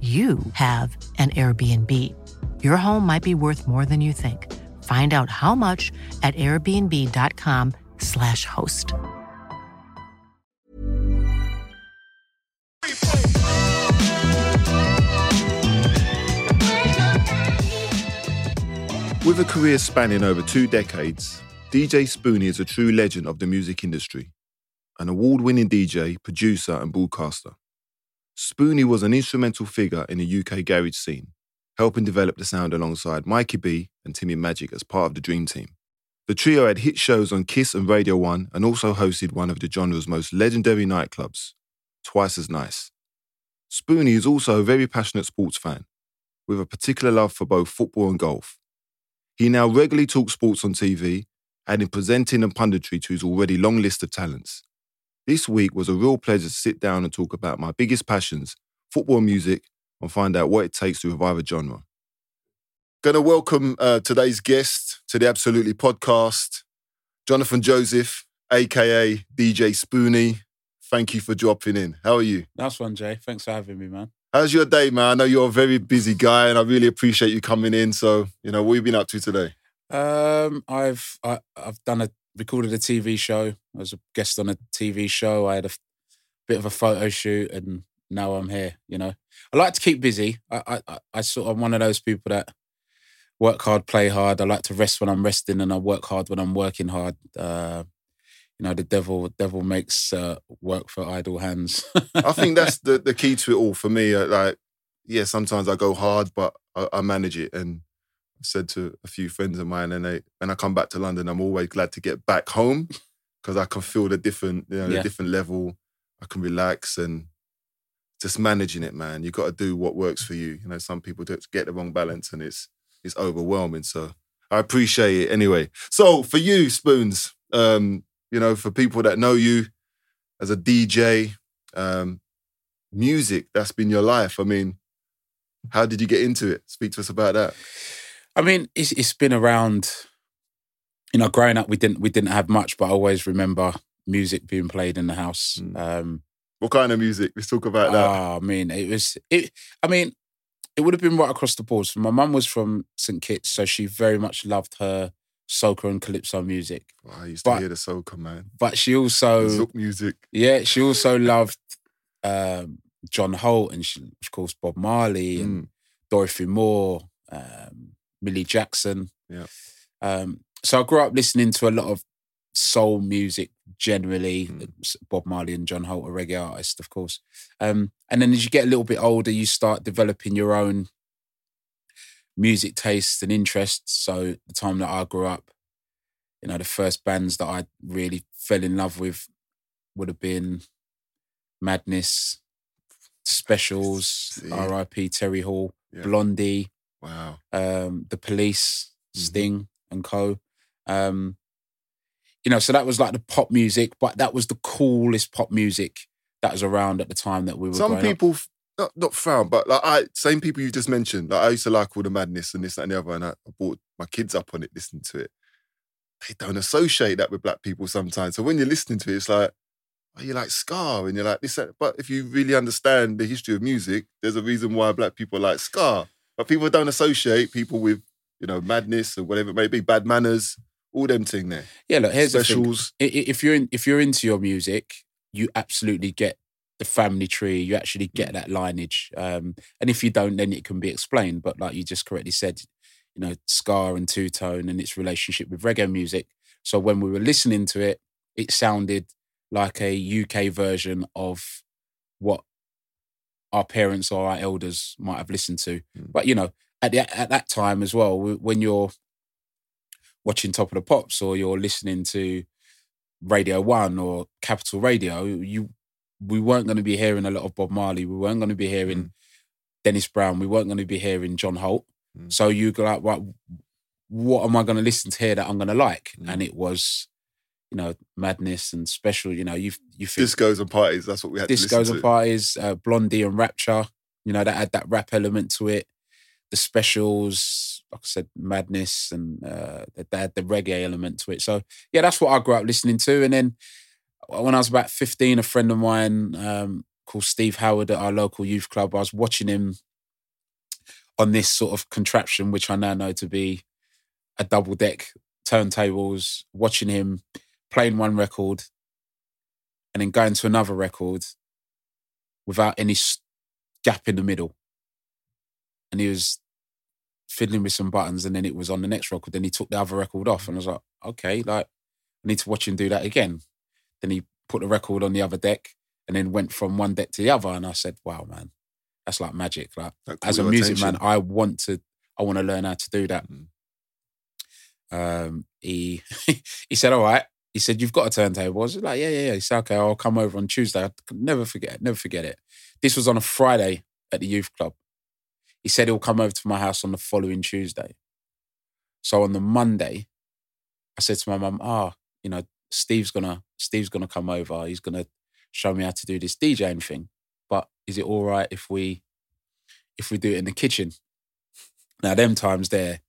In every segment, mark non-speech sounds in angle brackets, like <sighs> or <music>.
you have an Airbnb. Your home might be worth more than you think. Find out how much at airbnb.com/slash host. With a career spanning over two decades, DJ Spoony is a true legend of the music industry, an award winning DJ, producer, and broadcaster. Spoony was an instrumental figure in the UK garage scene, helping develop the sound alongside Mikey B and Timmy Magic as part of the Dream Team. The trio had hit shows on Kiss and Radio 1 and also hosted one of the genre's most legendary nightclubs, Twice as Nice. Spoony is also a very passionate sports fan, with a particular love for both football and golf. He now regularly talks sports on TV, adding presenting and punditry to his already long list of talents. This week was a real pleasure to sit down and talk about my biggest passions, football music, and find out what it takes to revive a genre. Gonna welcome uh, today's guest to the Absolutely podcast, Johnathan Joseph, aka DJ Spoony. Thank you for dropping in. How are you? Nice one, Jay. Thanks for having me, man. How's your day, man? I know you're a very busy guy, and I really appreciate you coming in. So, you know, what have you been up to today? Um, I've I, I've done a recorded a TV show. I was a guest on a TV show. I had a bit of a photo shoot, and now I'm here. You know, I like to keep busy. I I, I- sort of one of those people that work hard, play hard. I like to rest when I'm resting, and I work hard when I'm working hard. Uh, you know, the devil devil makes uh, work for idle hands. <laughs> I think that's the, the key to it all for me. Uh, Like, yeah, sometimes I go hard, but I, I manage it. And said to a few friends of mine, and they, when I come back to London, I'm always glad to get back home because I can feel the different, you know, the different level. I can relax and just managing it, man. You got to do what works for you. You know, some people just get the wrong balance, and it's it's overwhelming. So I appreciate it anyway. So for you, Spoons, um, you know, for people that know you as a DJ, um, music, that's been your life. I mean, how did you get into it? Speak to us about that. I mean, it's it's been around. You know, growing up, we didn't we didn't have much, but I always remember music being played in the house. Mm. Um, What kind of music? Let's talk about that. oh, I mean, it was it. I mean, it would have been right across the board. So my mum was from St Kitts, so she very much loved her soca and calypso music. Oh, I used but- to hear the soca, man. But she also, Zouk music. yeah, she also loved um, John Holt and she, of course Bob Marley and Mm. Dorothy Moore, um, Millie Jackson. Yeah. Um, so I grew up listening to a lot of soul music generally. Mm. Bob Marley and John Holt are reggae artists, of course. Um, and then as you get a little bit older, you start developing your own music tastes and interests. So the time that I grew up, you know, the first bands that I really fell in love with would have been Madness, Specials. R.I.P. Terry Hall, Yeah. Blondie, Wow. um, The Police, Mhm. Sting, and Co. Um, you know, so that was like the pop music, but that was the coolest pop music that was around at the time that we were. Some people, f- not, not frown, but like I, same people you just mentioned. Like I used to like all the madness and this that, and the other, and I, I brought my kids up on it, listening to it. They don't associate that with black people sometimes. So when you're listening to it, it's like, oh, you like ska, and you're like this. That. But if you really understand the history of music, there's a reason why black people like ska. But people don't associate people with, you know, madness or whatever it may be, bad manners, all them thing there. Yeah, look, here's the thing. Specials. I- i- If you're in, if you're into your music, you absolutely get the family tree. You actually get that lineage, um, and if you don't, then it can be explained. But like you just correctly said, you know, ska and two tone and its relationship with reggae music. So when we were listening to it, it sounded like a UK version of what our parents or our elders might have listened to. Mm. But you know, at the, at that time as well, when you're watching Top of the Pops or you're listening to Radio One or Capital Radio, you we weren't going to be hearing a lot of Bob Marley. We weren't going to be hearing Mm. Dennis Brown. We weren't going to be hearing John Holt. Mm. So you go like, right, what am I going to listen to here that I'm going to like? Mm. And it was, you know, madness and special. You know, you you think Discos and parties. That's what we had to discos and parties, uh, Blondie and Rapture. You know, that had that rap element to it. The specials, like I said, madness and uh, that had the reggae element to it. So yeah, that's what I grew up listening to. And then when I was about fifteen, a friend of mine um, called Steve Howard at our local youth club, I was watching him on this sort of contraption, which I now know to be a double deck turntables, watching him playing one record and then going to another record without any gap in the middle. And he was fiddling with some buttons and then it was on the next record. Then he took the other record off and I was like, okay, like I need to watch him do that again. Then he put the record on the other deck and then went from one deck to the other. And I said, wow, man, that's like magic. Like as a music attention. man, I want to I want to learn how to do that. Mm. Um, he <laughs> he said, "All right." He said, "You've got a turntable." I was like, "Yeah, yeah, yeah." He said, "Okay, I'll come over on Tuesday." I could never forget, it, never forget it. This was on a Friday at the youth club. He said he'll come over to my house on the following Tuesday. So on the Monday, I said to my mum, "Ah, you know, Steve's gonna Steve's gonna come over. He's gonna show me how to do this DJing thing. But is it all right if we if we do it in the kitchen?" Now, them times there,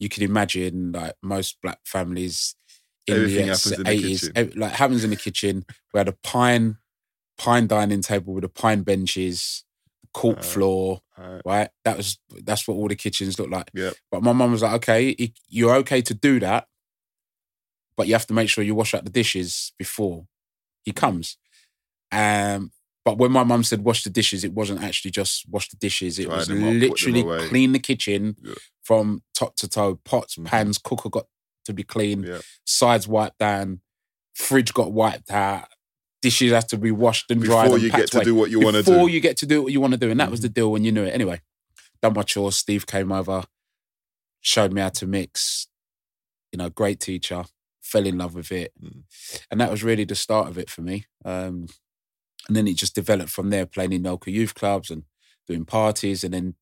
you can imagine like most black families in Everything the happens in the eighties, kitchen. like happens in the kitchen. We had a pine pine dining table with the pine benches, cork Uh, floor, Alright. right? That was that's what all the kitchens looked like. Yep. But my mum was like, okay, you're okay to do that, but you have to make sure you wash out the dishes before he comes. Um, but when my mum said wash the dishes, it wasn't actually just wash the dishes. It Dry was up, literally clean the kitchen Yeah. from top to toe. Pots, Mhm. pans, cooker got to be clean. Yeah. Sides wiped down. Fridge got wiped out. Dishes have to be washed and dried. Before and you get to away do what you want to before do. you get to do what you want to do. And that was the Mhm. deal when you knew it. Anyway, done my chores. Steve came over, showed me how to mix. You know, great teacher. Fell in love with it. Mm. And that was really the start of it for me. Um, and then it just developed from there, playing in local youth clubs and doing parties and then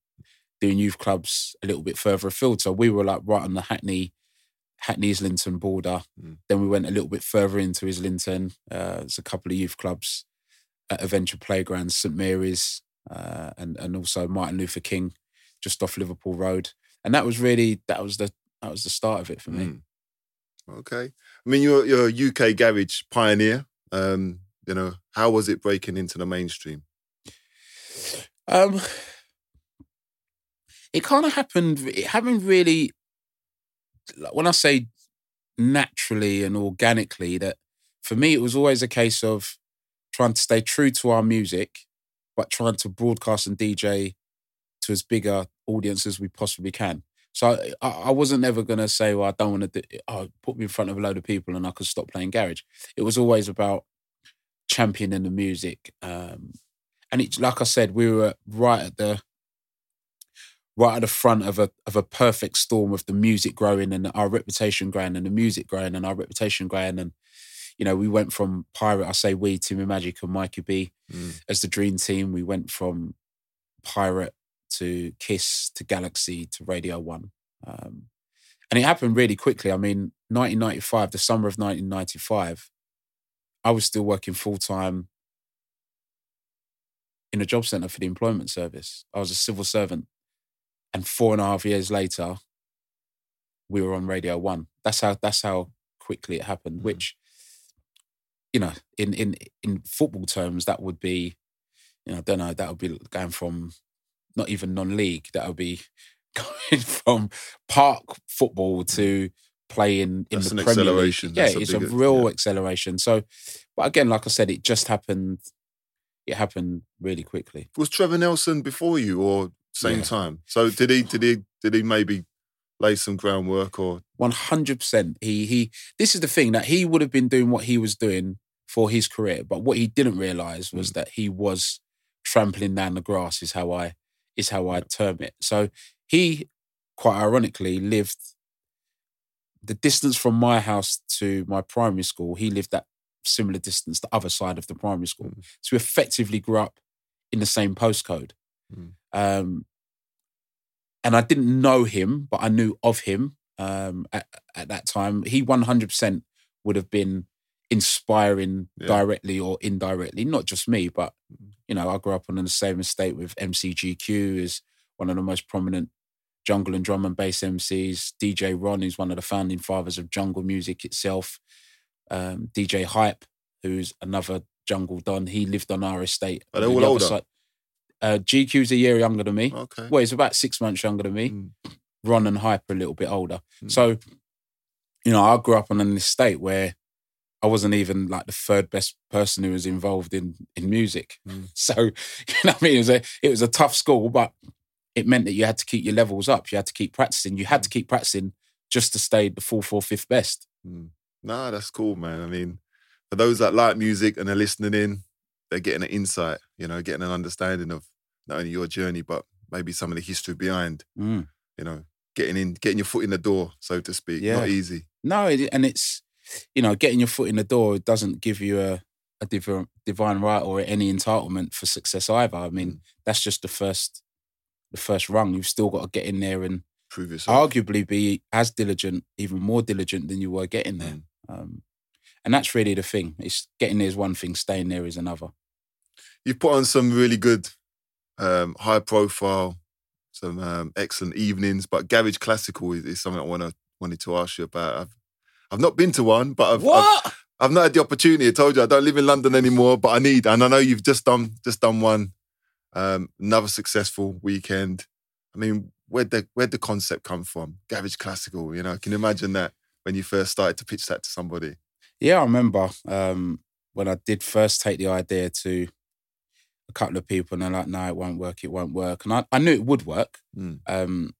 doing youth clubs a little bit further afield. So we were like right on the Hackney, Hackney Islington border. Mm. Then we went a little bit further into Islington. Uh, there's a couple of youth clubs at Adventure Playground, St Mary's, uh, and and also Martin Luther King, just off Liverpool Road. And that was really that was the that was the start of it for me. Mm. Okay. I mean, you're you're a UK garage pioneer. Um, you know, how was it breaking into the mainstream? Um, it kind of happened. It happened really. When I say naturally and organically, that for me it was always a case of trying to stay true to our music, but trying to broadcast and DJ to as big a audience as we possibly can. So I, I wasn't ever gonna say, "Well, I don't want to." Do, oh, put me in front of a load of people and I could stop playing garage. It was always about championing the music. Um, and it's like I said, we were right at the right at the front of a of a perfect storm of the music growing and our reputation growing and the music growing and our reputation growing and you know we went from pirate I say we Timmy Magic and Mikey B Mm. as the dream team we went from pirate to Kiss to Galaxy to Radio One um, and it happened really quickly I mean 1995 the summer of 1995 I was still working full time in a job centre for the employment service. I was a civil servant. And four and a half years later, we were on Radio One. That's how that's how quickly it happened, Mhm. which, you know, in in in football terms, that would be, you know, I don't know, that would be going from not even non-league, that would be <laughs> going from park football to playing in That's the Premier. League. Yeah, That's a it's a real yeah. acceleration. So, but again, like I said, it just happened it happened really quickly. Was Trevor Nelson before you or same Yeah. time? So did he? Did he? Did he maybe lay some groundwork or? One hundred percent. He he. This is the thing that he would have been doing what he was doing for his career, but what he didn't realize was mm. that he was trampling down the grass. Is how I is how I term it. So he, quite ironically, lived the distance from my house to my primary school. He lived that similar distance, the other side of the primary school. Mm. So we effectively grew up in the same postcode. Mm. Um, and I didn't know him, but I knew of him um, at, at that time. He 100% would have been inspiring Yeah. directly or indirectly, not just me, but, you know, I grew up on the same estate with MCGQ is one of the most prominent jungle and drum and bass MCs. DJ Ron, who's one of the founding fathers of jungle music itself. Um, DJ Hype, who's another jungle don. He lived on our estate. Are they all the older? side. Uh, GQ's a year younger than me. Okay. Well, he's about six months younger than me. Mm. Ron and Hype are a little bit older. Mm. So, you know, I grew up on an estate where I wasn't even like the third best person who was involved in in music. Mm. <laughs> So, you know what I mean? It was a it was a tough school, but it meant that you had to keep your levels up. You had to keep practicing. You had to keep practicing just to stay the fourth, fourth, fifth best. Mm. Nah, that's cool, man. I mean, for those that like music and are listening in, they're getting an insight, you know, getting an understanding of not only your journey, but maybe some of the history behind, Mm. you know, getting in, getting your foot in the door, so to speak. Yeah. Not easy. No, and it's you know getting your foot in the door doesn't give you a a div- divine right or any entitlement for success either. I mean, Mm. that's just the first the first rung. You've still got to get in there and Prove yourself. arguably be as diligent, even more diligent than you were getting there. Mm. Um, and that's really the thing. It's getting there is one thing, staying there is another. You've put on some really good, um, high profile, some um, excellent evenings, but Garage Classical is, is something I want to wanted to ask you about. I've I've not been to one, but I've, I've? I've not had the opportunity. I told you I don't live in London anymore, but I need, and I know you've just done just done one, um, another successful weekend. I mean, where'd the where'd the concept come from? Garage classical, you know. Can you imagine that when you first started to pitch that to somebody? Yeah, I remember um, when I did first take the idea to a couple of people, and they're like, "No, it won't work. It won't work." And I, I knew it would work. Mm. Um,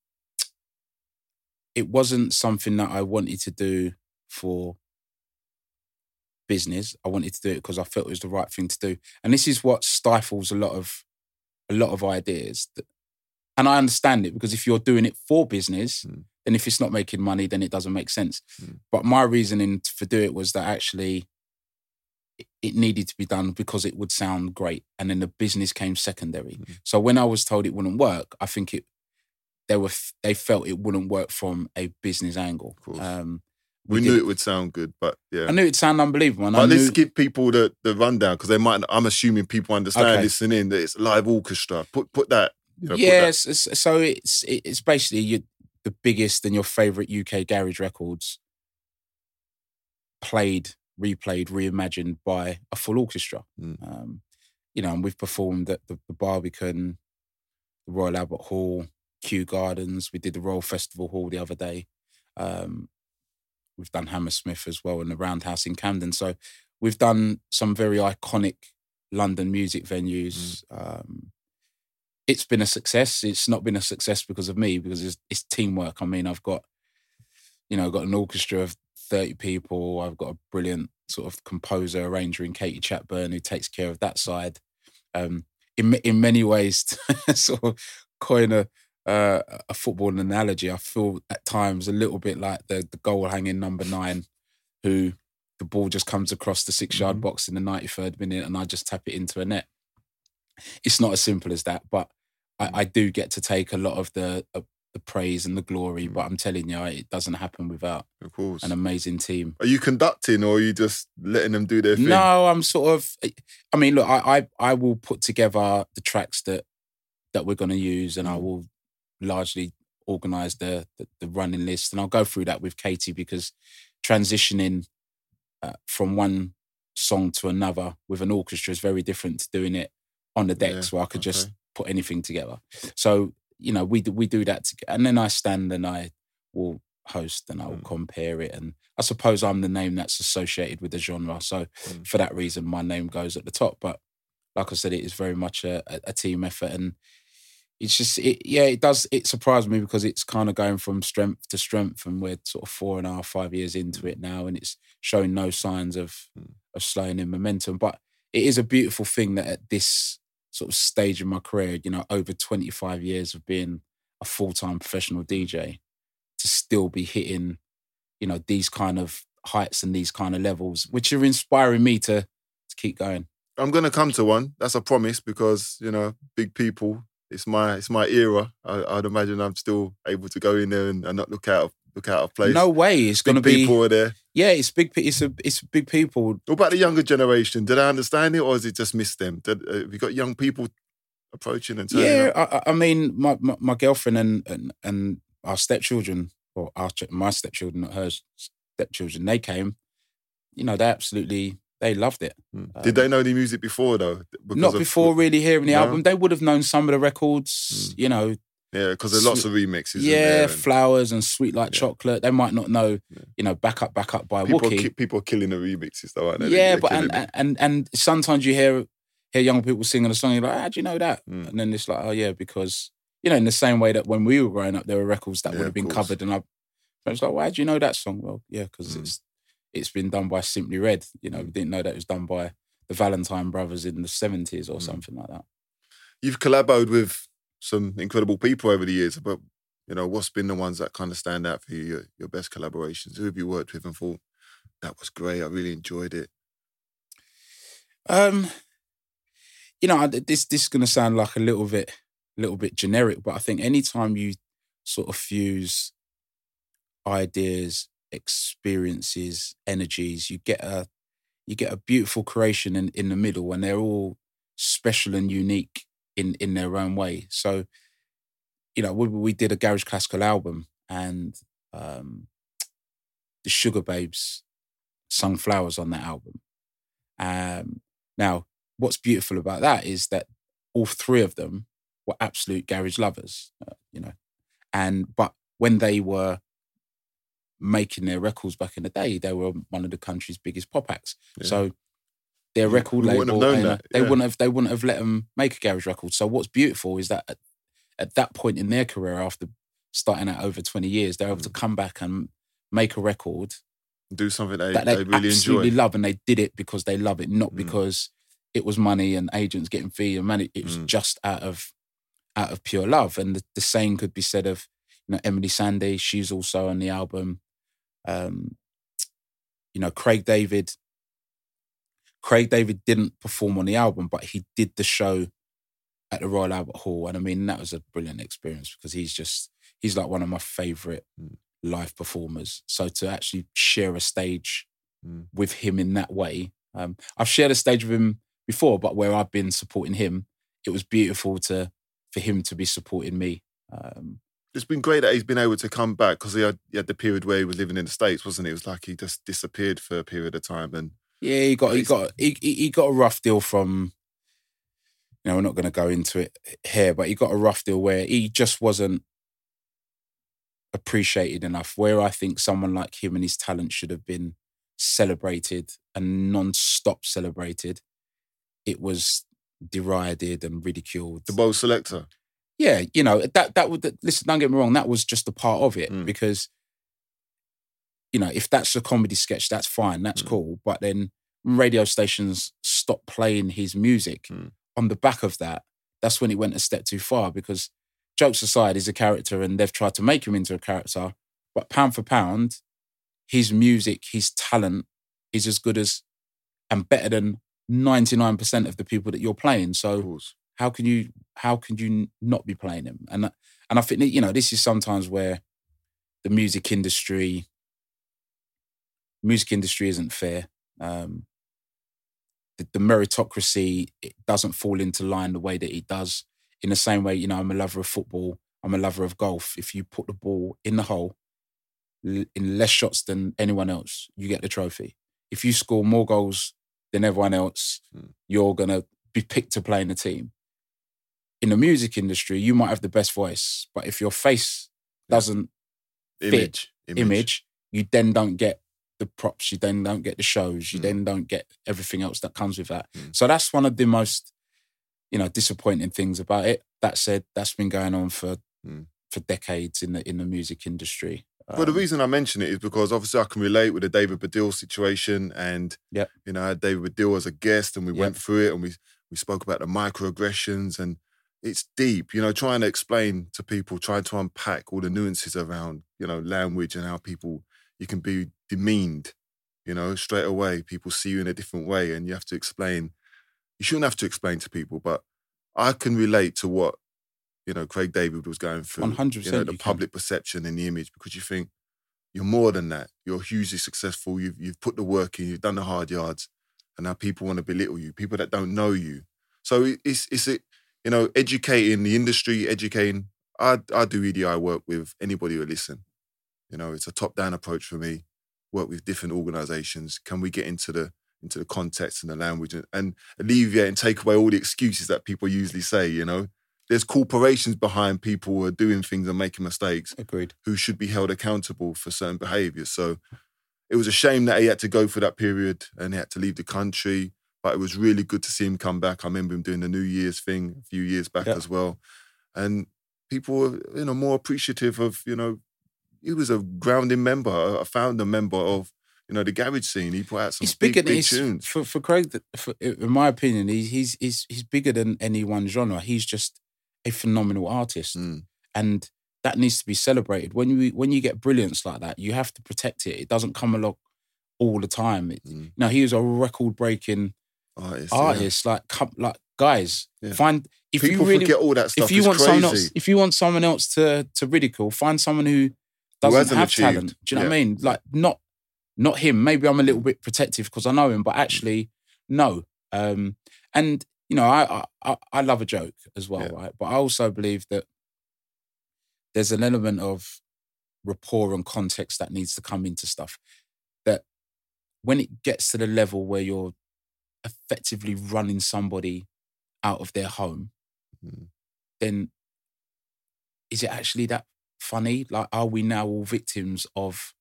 it wasn't something that I wanted to do for business. I wanted to do it because I felt it was the right thing to do. And this is what stifles a lot of a lot of ideas. And I understand it because if you're doing it for business, Mm. then if it's not making money, then it doesn't make sense. Mm. But my reasoning for do it was that actually it- needed to be done because it would sound great. And then the business came secondary. Mm. So when I was told it wouldn't work, I think it they were they felt it wouldn't work from a business angle. Um, We, did- knew it would sound good, but yeah. I knew it'd sound unbelievable. And I but let's knew, give people the, the rundown because they might. I'm assuming people understand Okay. listening that it's live orchestra. Put put that. You know, yes, it's- so it's it's basically you, the biggest and your favorite UK garage records played, replayed, reimagined by a full orchestra. Mm. Um, you know, and we've performed at the, the Barbican, the Royal Albert Hall, Kew Gardens. We did the Royal Festival Hall the other day. Um, we've done Hammersmith as well and the Roundhouse in Camden. So we've done some very iconic London music venues. Um, it's been a success. It's not been a success because of me, because it's, it's teamwork. I mean, I've got, you know, I've got an orchestra of 30 people. I've got a brilliant sort of composer, arranger in Katie Chatburn who takes care of that side. Um, in, in many ways, to <laughs> sort of coin a, uh, a football analogy, I feel at times a little bit like the, the goal hanging number nine who the ball just comes across the six yard Mhm. box in the 93rd minute and I just tap it into a net. It's not as simple as that, but I, I do get to take a lot of the uh, the praise and the glory. But I'm telling you, it doesn't happen without of course. an amazing team. Are you conducting or are you just letting them do their thing? No, I'm sort of. I mean, look, I I, I will put together the tracks that that we're going to use, and I Mm. will largely organise the, the the running list, and I'll go through that with Katie because transitioning uh, from one song to another with an orchestra is very different to doing it on the Yeah, decks where I could just put anything together. So you know, we do, we do that, together, and then I stand and I will host and I will Mm. compare it, and I suppose I'm the name that's associated with the genre. So Mm. for that reason, my name goes at the top. But like I said, it is very much a, a, a team effort, and it's just it, yeah, it does. It surprised me because it's kind of going from strength to strength, and we're sort of four and a half, five years into it now, and it's showing no signs of Mm. of slowing in momentum. But it is a beautiful thing that at this sort of stage in my career, you know, over twenty five years of being a full time professional DJ, to still be hitting, you know, these kind of heights and these kind of levels, which are inspiring me to to keep going. I'm gonna come to one. That's a promise because you know, big people. It's my it's my era. I, I'd imagine I'm still able to go in there and, and not look out of, look out of place. No way, it's going to be. people are there. Yeah, it's big. It's a. It's big people. What about the younger generation? Did I understand it, or is it just missed them? Did, uh, have you got young people approaching and turning Yeah, up? I, I- mean, my, my my girlfriend and and and our stepchildren, or our my stepchildren, not hers, stepchildren. They came. You know, they absolutely they loved it. Mm. Did they know the music before though? Because Not of- before really hearing the No? album. They would have known some of the records. You know, Yeah, because there's lots of remixes. yeah, there and flowers and sweet like Yeah. chocolate. They might not know. Yeah. You know, back up, back up by people, are Wookie. ki- people are killing the remixes though, aren't they? yeah, They're but killing and, and and sometimes you hear hear young people singing a song, you're like, how do you know that? Mm. And then it's like, oh yeah, because you know, in the same way that when we were growing up, there were records that Yeah, would have been course. covered, and I, I was like, why do you know that song? Well, yeah, because Mm. it's it's been done by Simply Red. You know, we didn't know that it was done by the Valentine Brothers in the seventies or Mm. something like that. You've collaborated with some incredible people over the years, but you know, what's been the ones that kind of stand out for you, your, your best collaborations? Who have you worked with and thought that was great? I really enjoyed it. Um, you know, this this is to sound like a little bit, little bit generic, but I think anytime you sort of fuse ideas, experiences, energies, you get a you get a beautiful creation in in the middle, and they're all special and unique in in their own way. So, you know, we we did a garage classical album, and um, the Sugababes sung flowers on that album. Um, now, what's beautiful about that is that all three of them were absolute garage lovers, uh, you know. And but when they were making their records back in the day, they were one of the country's biggest pop acts. Yeah. So their record label, wouldn't have known that, they yeah. wouldn't have they wouldn't have let them make a garage record. So what's beautiful is that at, at that point in their career, after starting out over twenty years, they're able to come back and make a record Do something they, that they, they really absolutely enjoy. love, and they did it because they love it, not Mm. because it was money and agents getting fee and money. It was Mm. just out of out of pure love. And the, the same could be said of you know Emeli Sandé. She's also on the album. Um, you know Craig David. Craig David didn't perform on the album, but he did the show at the Royal Albert Hall, and I mean that was a brilliant experience because he's just he's like one of my favorite Mm. live performers. So to actually share a stage Mm. with him in that way, um, I've shared a stage with him before, but where I've been supporting him, it was beautiful to for him to be supporting me. Um, It's been great that he's been able to come back because he had, he had the period where he was living in the States, wasn't it? It was like he just disappeared for a period of time. And yeah, he got he got he, he got a rough deal from. You know, we're not going to go into it here, but he got a rough deal where he just wasn't appreciated enough. Where I think someone like him and his talent should have been celebrated and non-stop celebrated, it was derided and ridiculed. the Bo' Selecta. yeah, you know that that would listen. Don't get me wrong, that was just a part of it Mm. because you know if that's a comedy sketch, that's fine, that's Mm. cool. But then radio stations stopped playing his music Mm. on the back of that. That's when it went a step too far because jokes aside, he's a character and they've tried to make him into a character. But pound for pound, his music, his talent is as good as and better than 99% of the people that you're playing. So how can you how can you not be playing him and and i think you know this is sometimes where the music industry music industry isn't fair um the, the meritocracy it doesn't fall into line the way that it does in the same way you know i'm a lover of football i'm a lover of golf if you put the ball in the hole in less shots than anyone else you get the trophy if you score more goals than everyone else Mm. you're gonna be picked to play in the team in the music industry, you might have the best voice, but if your face doesn't Image. image. you then don't get the props, you then don't get the shows, you Mm. then don't get everything else that comes with that. Mm. So that's one of the most you know, disappointing things about it. That said, that's been going on for Mm. for decades in the in the music industry. But the Um, reason I mention it is because obviously I can relate with the David Baddiel situation, and Yep. you know I had David Baddiel as a guest, and we Yep. went through it, and we we spoke about the microaggressions, and it's deep. You know, trying to explain to people, trying to unpack all the nuances around you know language and how people you can be demeaned. You know, straight away people see you in a different way, and you have to explain. You shouldn't have to explain to people, but I can relate to what you know Craig David was going through. 100% You know, the you can. public perception and the image because you think you're more than that. You're hugely successful. You've you've put the work in. You've done the hard yards, and now people want to belittle you. People that don't know you. So it- it's it's a, you know educating the industry, educating. I I do EDI work with anybody who listen. You know, it's a top down approach for me. Work with different organisations. Can we get into the into the context and the language and, and alleviate and take away all the excuses that people usually say? You know, there's corporations behind people who are doing things and making mistakes agreed. who should be held accountable for certain behaviours. So it was a shame that he had to go for that period and he had to leave the country. But it was really good to see him come back. I remember him doing the New Year's thing a few years back Yeah. as well. And people were, you know, more appreciative of, you know, he was a grounding member, a founder member of, you know, the garage scene. He put out some He's big, bigger than big tunes. for for Craig. For, in my opinion, he's he's he's he's bigger than any one genre. He's just a phenomenal artist, Mm. and that needs to be celebrated. When you when you get brilliance like that, you have to protect it. It doesn't come along all the time. It, Mm. No, he was a record breaking Artist, yeah. Like come, like guys, Yeah. find if People you really forget all that stuff. if you want crazy. someone else if you want someone else to to ridicule, find someone who doesn't have achieved. talent. Do you know what I mean? Like not not him. Maybe I'm a little bit protective because I know him, but actually no. Um, and you know, I I I- I love a joke as well, Yeah. right? But I also believe that there's an element of rapport and context that needs to come into stuff. That when it gets to the level where you're effectively running somebody out of their home, Mm. then is it actually that funny? Like, are we now all victims of,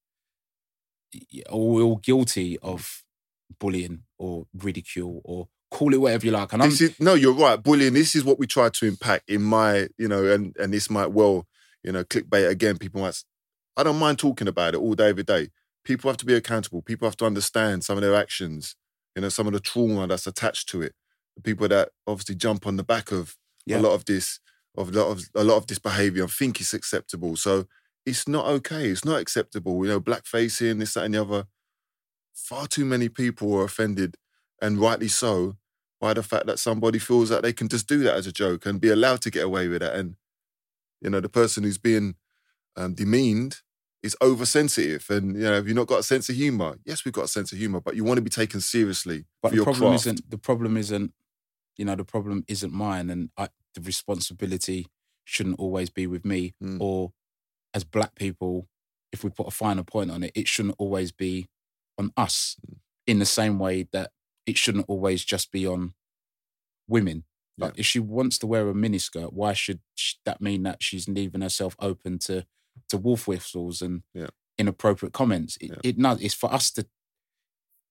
are we all guilty of bullying or ridicule or call it whatever you like? And I'm, is no, you're right. Bullying. This is what we try to impact in my, you know, and and this might well, you know, clickbait again. People might. I don't mind talking about it all day, every day. People have to be accountable. People have to understand some of their actions. You know, some of the trauma that's attached to it. The people that obviously jump on the back of Yeah. a lot of this, of a lot of a lot of this behaviour, and think it's acceptable. So it's not okay. It's not acceptable. You know, blackfacing, this, that, and the other. Far too many people are offended, and rightly so, by the fact that somebody feels that they can just do that as a joke and be allowed to get away with it. And, you know, the person who's being um, demeaned is oversensitive. And, you know, have you not got a sense of humor? Yes, we've got a sense of humor, but you want to be taken seriously but for the your problem craft. isn't the problem isn't, you know, the problem isn't mine, and I, the responsibility shouldn't always be with me. Mm. Or as black people, if we put a finer point on it, it shouldn't always be on us. Mm. In the same way that it shouldn't always just be on women. Like if she wants to wear a miniskirt, why should that mean that she's leaving herself open to to wolf whistles and Yeah. inappropriate comments? It, Yeah. it no, it's for us to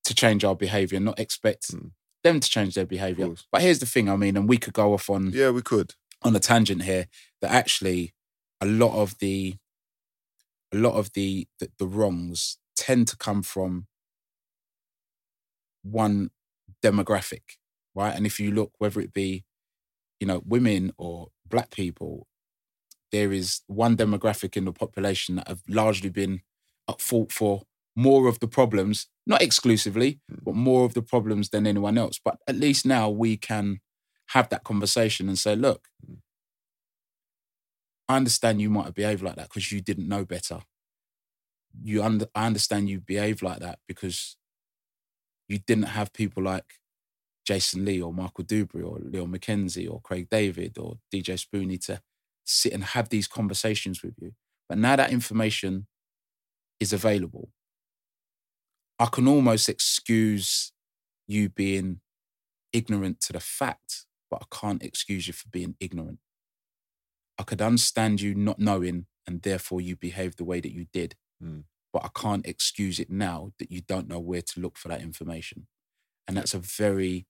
to change our behavior, not expect Mm. Them to change their behavior. But here's the thing: I mean, and we could go off on Yeah, we could. on a tangent here that actually a lot of the a lot of the the, the wrongs tend to come from one demographic right and if you look whether it be you know women or black people there is one demographic in the population that have largely been at fault for more of the problems not exclusively hmm. but more of the problems than anyone else but at least now we can have that conversation and say look I understand you might have behaved like that because you didn't know better. You under, I understand you behave like that because you didn't have people like Jason Lee or Michael Dubry or Leo McKenzie or Craig David or DJ Spoony to sit and have these conversations with you. But now that information is available, I can almost excuse you being ignorant to the fact, but I can't excuse you for being ignorant. I could understand you not knowing and therefore you behaved the way that you did. Mm. But I can't excuse it now that you don't know where to look for that information. And that's a very,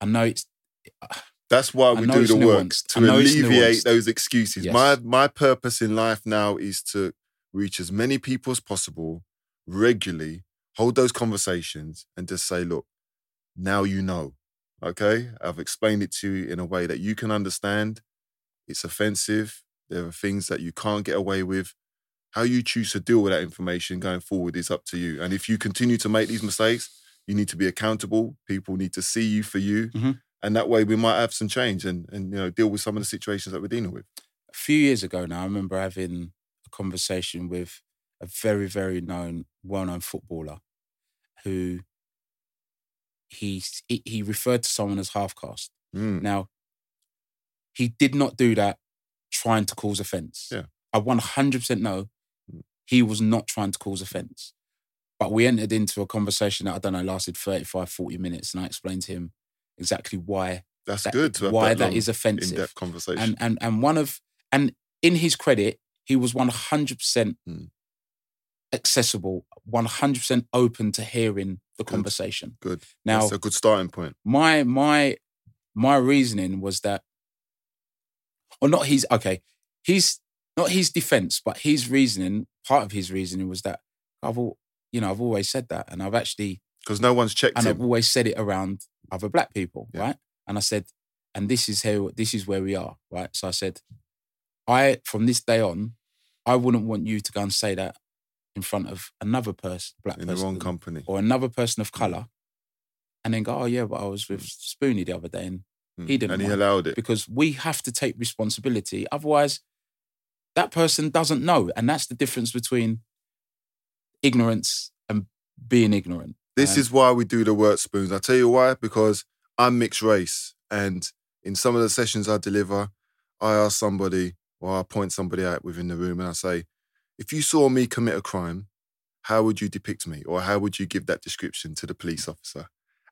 I know it's, That's why we do the work to I know it's alleviate those excuses. Yes. My my purpose in life now is to reach as many people as possible regularly, hold those conversations, and just say, look, now you know. Okay, I've explained it to you in a way that you can understand. It's offensive. There are things that you can't get away with. How you choose to deal with that information going forward is up to you. And if you continue to make these mistakes, you need to be accountable. People need to see you for you. Mhm. And that way we might have some change and, and you know deal with some of the situations that we're dealing with. a few years ago now, I remember having a conversation with a very, very known, well-known footballer who he he referred to someone as half caste. Mm. Now, he did not do that trying to cause offense. Yeah. I 100% know Mm. he was not trying to cause offense. But we entered into a conversation that I don't know lasted 35, 40 minutes, and I explained to him exactly why That's that, good why that, that is offensive in-depth conversation. and and and one of and in his credit, he was one hundred percent Mm. accessible, one hundred percent open to hearing the Good. conversation. good. Now, That's a good starting point. my my my reasoning was that, or not his. Okay, he's not his defense, but his reasoning. Part of his reasoning was that I've all you know I've always said that, and I've actually Because no one's checked and him. I've always said it around other black people, Yeah. right? And I said, and this is how this is where we are, right? So I said, I from this day on, I wouldn't want you to go and say that in front of another person, black in the person, wrong company. or another person of color, and then go, oh yeah, but I was with Spoony the other day, and Mm. he didn't And he allowed it. because we have to take responsibility. Otherwise, that person doesn't know, and that's the difference between ignorance and being ignorant. This is why we do the work spoons. I tell you why, because I'm mixed race. And in some of the sessions I deliver, I ask somebody or I point somebody out within the room and I say, if you saw me commit a crime, how would you depict me? Or how would you give that description to the police officer?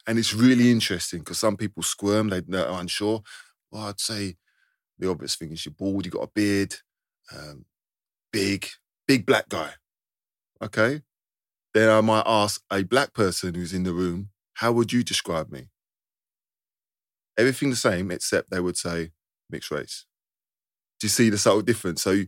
And it's really interesting because some people squirm, they- they're unsure. Well, I'd say the obvious thing is you're bald, you got a beard, um, big, big black guy. Okay. Then I might ask a black person who's in the room, how would you describe me? Everything the same, except they would say mixed race. Do you see the subtle difference? So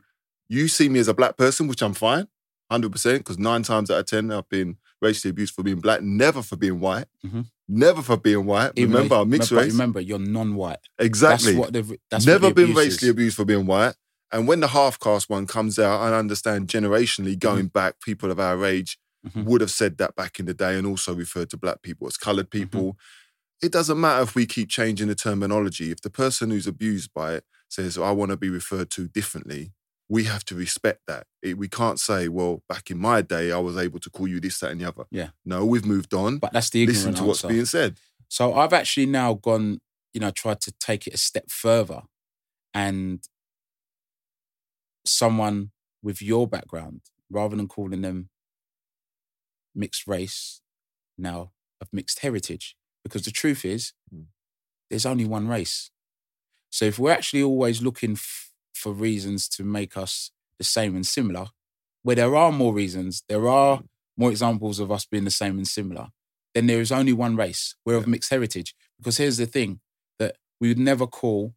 you, see me as a black person, which I'm fine, 100%, because nine times out of 10, I've been racially abused for being black, never for being white. Mhm. Never for being white. Even remember, I'm mixed but race. Remember, you're non-white. exactly. That's what the that's Never what the been racially is. abused for being white. And when the half caste one comes out, I understand generationally going back, people of our age Mhm. would have said that back in the day and also referred to black people as colored Mm-hmm. people. It doesn't matter if we keep changing the terminology. If the person who's abused by it says, I want to be referred to differently, we have to respect that. It- we can't say, well, back in my day, I was able to call you this, that, and the other. Yeah. No, we've moved on. But that's the ignorant Listen to what's answer. being said. So I've actually now gone, you know, tried to take it a step further, and someone with your background, rather than calling them mixed race, now of mixed heritage, because the truth is, Mm. there's only one race. So if we're actually always looking f- for reasons to make us the same and similar, where there are more reasons, there are mm. more examples of us being the same and similar, then there is only one race. We're of mixed heritage. Because here's the thing that we would never call,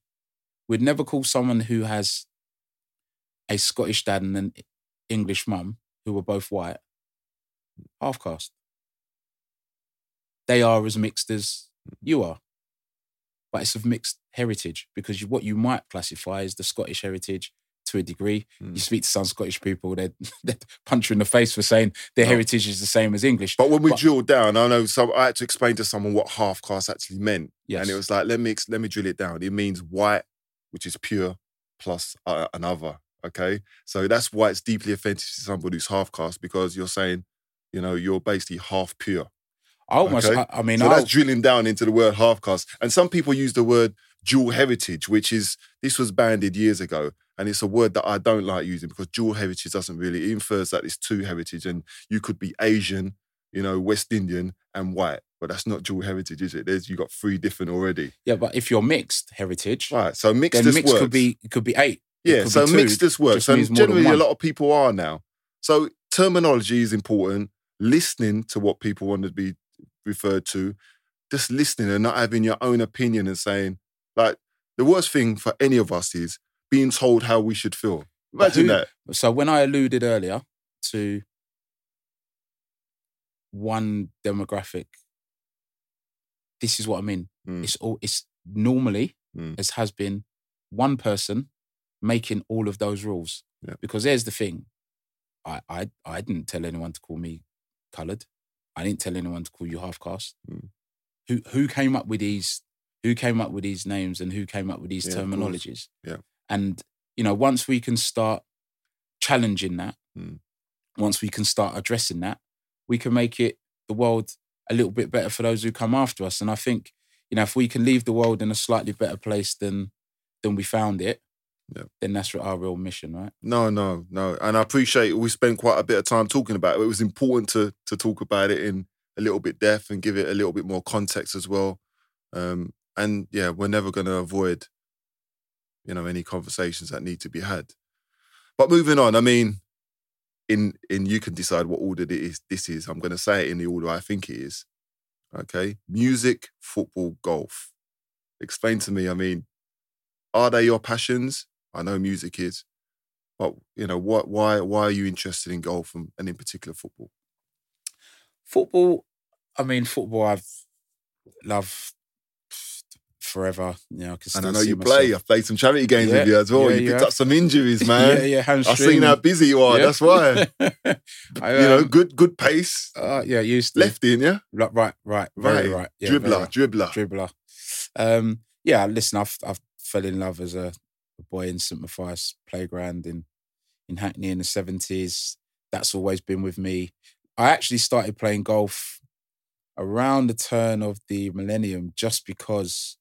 we'd never call someone who has a Scottish dad and an English mum, who were both white, half caste. They are as mixed as mm. you are. But it's of mixed heritage because you, what you might classify as the Scottish heritage to a degree. Mm. You speak to some Scottish people, they'd, <laughs> they'd punch you in the face for saying their No. heritage is the same as English. But when we But- drill down, I know some. I had to explain to someone what half caste actually meant, Yes. and it was like, let me let me drill it down. It means white, which is pure, plus uh, another. Okay, so that's why it's deeply offensive to somebody who's half caste because you're saying, you know, you're basically half pure. I almost, Okay. I, I mean, so I'll- that's drilling down into the word half caste. And some people use the word dual heritage, which is this was banded years ago. And it's a word that I don't like using because dual heritage doesn't really it infers that it's two heritage and you could be Asian, you know, West Indian and white. But that's not dual heritage, is it? There's you got three different already. yeah, but if you're mixed heritage, Right. So mixed then mixed works. could be it could be eight. Yeah, so two, mixed this works. And means more than generally a lot of people are now. So terminology is important. Listening to what people want to be referred to, just listening and not having your own opinion and saying, like, the worst thing for any of us is being told how we should feel. Imagine who- that. So when I alluded earlier to one demographic, this is what I mean. Mm. It's all it's normally Mm. as has been one person making all of those rules. Yeah. Because there's the thing. I I I didn't tell anyone to call me coloured. I didn't tell anyone to call you half caste. Mm. Who who came up with these who came up with these names and who came up with these Yeah, terminologies? Yeah. And you know, once we can start challenging that, Mm. once we can start addressing that, we can make it the world a little bit better for those who come after us. And I think, you know, if we can leave the world in a slightly better place than than we found it, Yeah. then that's our real mission, right? No, no, no. And I appreciate we spent quite a bit of time talking about it. It was important to to talk about it in a little bit depth and give it a little bit more context as well. Um, and yeah, we're never going to avoid, you know, any conversations that need to be had. But moving on, I mean, in in you can decide what order it is. This is. I'm going to say it in the order I think it is. Okay, music, football, golf. Explain to me. I mean, are they your passions? I know music is, but you know what? Why? Why are you interested in golf and, and in particular football? Football, I mean, football I've loved forever. You know, I And I know you myself- play. I've played some charity games with you as well. yeah, you picked yeah. up some injuries, <laughs> man. yeah, yeah, I've seen how busy you are. Yeah. That's why. <laughs> I, you know, um, good good pace. uh, yeah, used to. Lefty, in yeah, Right, right, right, very Right. Yeah, dribbler, right. dribbler. dribbler. Um, yeah, listen, I've I've fell in love as a, a boy in St Matthias playground in in Hackney in the seventies. That's always been with me. I actually started playing golf around the turn of the millennium, just because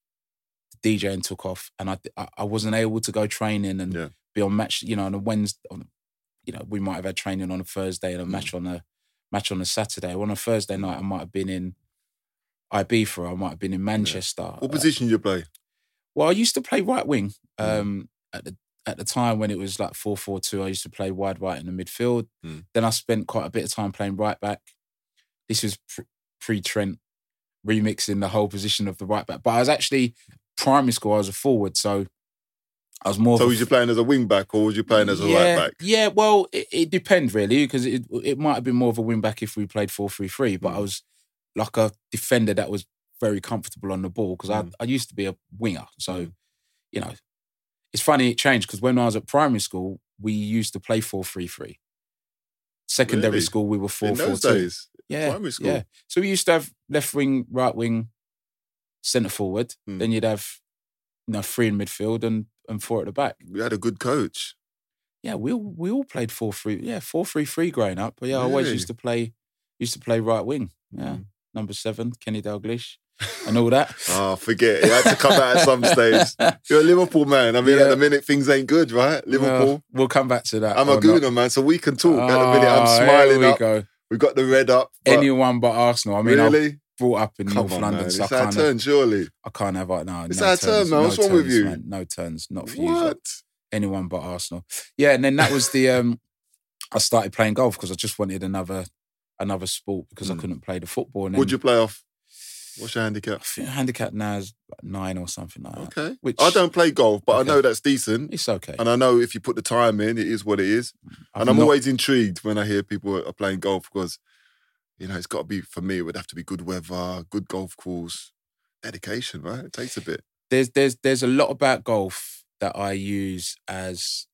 DJing took off, and I I, wasn't able to go training and Yeah. be on match. You know, on a Wednesday, on, you know, we might have had training on a Thursday and a Mm. match on a match on a Saturday. On a Thursday night, I might have been in Ibiza. I might have been in Manchester. What Uh, position you play? well, I used to play right wing. Mm. Um, at the at the time when it was like four four two, I used to play wide right in the midfield. Mm. Then I spent quite a bit of time playing right back. This was pre Trent, remixing the whole position of the right back. But I was actually primary school. I was a forward, so I was more. So was you playing as a wing back or was you playing as a yeah, right back? Yeah, well, it, it depends really because it it might have been more of a wing back if we played four three three, but I Mm. was like a defender that was very comfortable on the ball because Mm. I I used to be a winger, so Mm. you know, it's funny it changed because when I was at primary school we used to play four three three. Secondary Really? school we were four four two. days, Yeah, primary school. yeah. So we used to have left wing, right wing, centre forward. Mm. Then you'd have you know three in midfield and and four at the back. we had a good coach. Yeah, we all we all played four three. Yeah, four three three growing up. But yeah, I always used to play used to play right wing. Yeah, Mm. number seven, Kenny Dalglish, <laughs> and all that. Oh, forget it. It had to come out at some stage. <laughs> You're a Liverpool man. I mean, at the minute, things ain't good, right? Liverpool. Well, we'll come back to that. I'm a gooner, man, so we can talk. at the minute, I'm Oh, smiling Here we up. go. We got the red up. but Anyone but Arsenal. I mean, really? Brought up in Come North on, London, man. so I It's our can't, turn, surely. I can't have it now. It's no our turn, turns, man. no What's wrong with turns, you? man. No turns, not for you. What? anyone but Arsenal. Yeah, and then that was the um I started playing golf because I just wanted another another sport because I Mm. couldn't play the football. And then Would you play off? What's your I handicap? think handicap now is like nine or something like that. Okay. Which I don't play golf, but I know that's decent. it's okay. And I know if you put the time in, it is what it is. I've and I'm not- always intrigued when I hear people are playing golf because, you know, it's got to be, for me, it would have to be good weather, good golf course, dedication, right? It takes a bit. there's there's there's a lot about golf that I use as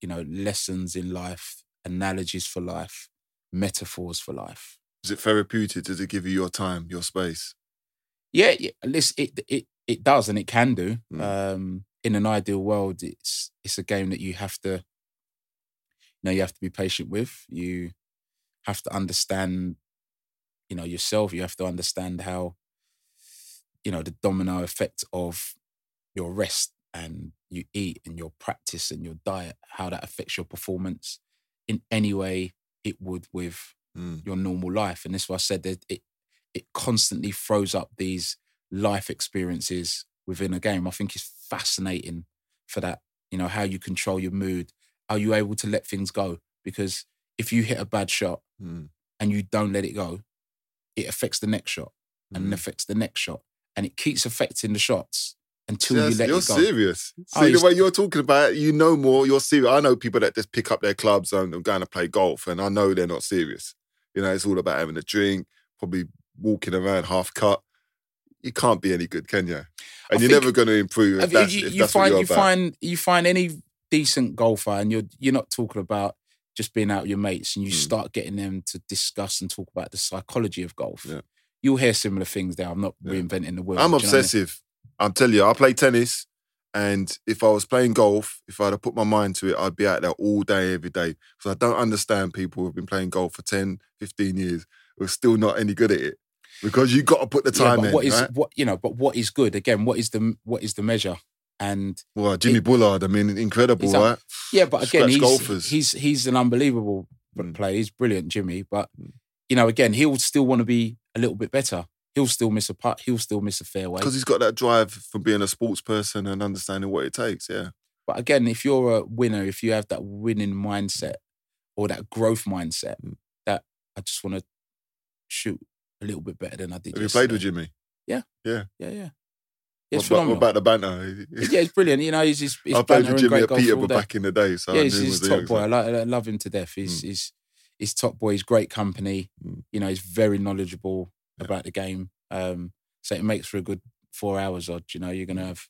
you know lessons in life, analogies for life, metaphors for life. Is it therapeutic? Does it give you your time, your space? Yeah, yeah listen, it it it does and it can do. Mm. Um, in an ideal world, it's it's a game that you have to, you know, you have to be patient with. You have to understand, you know, yourself. You have to understand how, you know, the domino effect of your rest and you eat and your practice and your diet, how that affects your performance in any way it would with Mm. your normal life. And this is why I said that it it constantly throws up these life experiences within a game. I think it's fascinating for that, you know, how you control your mood. Are you able to let things go? Because if you hit a bad shot Mm. and you don't let it go, it affects the next shot and Mm. affects the next shot. And it keeps affecting the shots until Yes, you let you're it go. serious. Oh, See the way you're talking about it, you know more. You're serious. I know people that just pick up their clubs and are going to play golf, and I know they're not serious. You know, it's all about having a drink, probably walking around half cut. You can't be any good, can you? And I you're never going to improve if that's, you, if you that's what find you about. find you find any decent golfer, and you're you're not talking about just being out with your mates, and you Mm. start getting them to discuss and talk about the psychology of golf. Yeah. You'll hear similar things there. I'm not Yeah. reinventing the wheel. I'm know I mean? obsessive. I'm telling you, I play tennis, and if I was playing golf, if I'd have put my mind to it, I'd be out there all day, every day. Because I don't understand people who've been playing golf for 10, 15 years who are still not any good at it. Because you got to put the Yeah, time but in, what is right? what you know? But what is good? Again, what is the what is the measure? And Well, Jimmy it- Bullard, I mean, incredible, up- right? yeah, but again, he's golfers. he's he's an unbelievable Mm. player. He's brilliant, Jimmy. But Mm. you know, again, he'll still want to be a little bit better. He'll still miss a putt. He'll still miss a fairway. Because he's got that drive from being a sports person and understanding what it takes. Yeah. But again, if you're a winner, if you have that winning mindset or that growth mindset, Mm. that I just want to shoot a little bit better than I did. Have you played with. Jimmy? Yeah, yeah. What, It's about, phenomenal. what about the banter? yeah, it's brilliant. You know, he's he's, he's I played with Jimmy at Peterborough back in the day. So yeah, he's, knew he's a top boy. I, like, I love him to death. He's Mm. he's he's top boy. He's great company. Mm. You know, he's very knowledgeable Yeah. about the game. Um, so it makes for a good four hours odd. You know, you're gonna have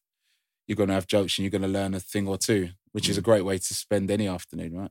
you're gonna have jokes and you're gonna learn a thing or two, which Mm. is a great way to spend any afternoon, right?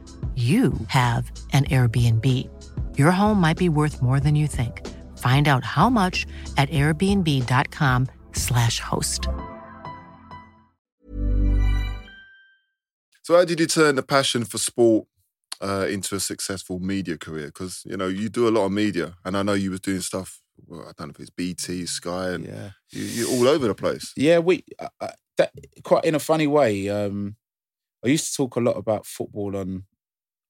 you have an Airbnb. Your home might be worth more than you think. Find out how much at airbnb.com/slash host. So how did you turn the passion for sport uh, into a successful media career? Because you know you do a lot of media, and I know you was doing stuff. Well, I don't know if it's BT, Sky, and Yeah. you, you're all over the place. Yeah, we uh, uh, that quite in a funny way. Um, I used to talk a lot about football on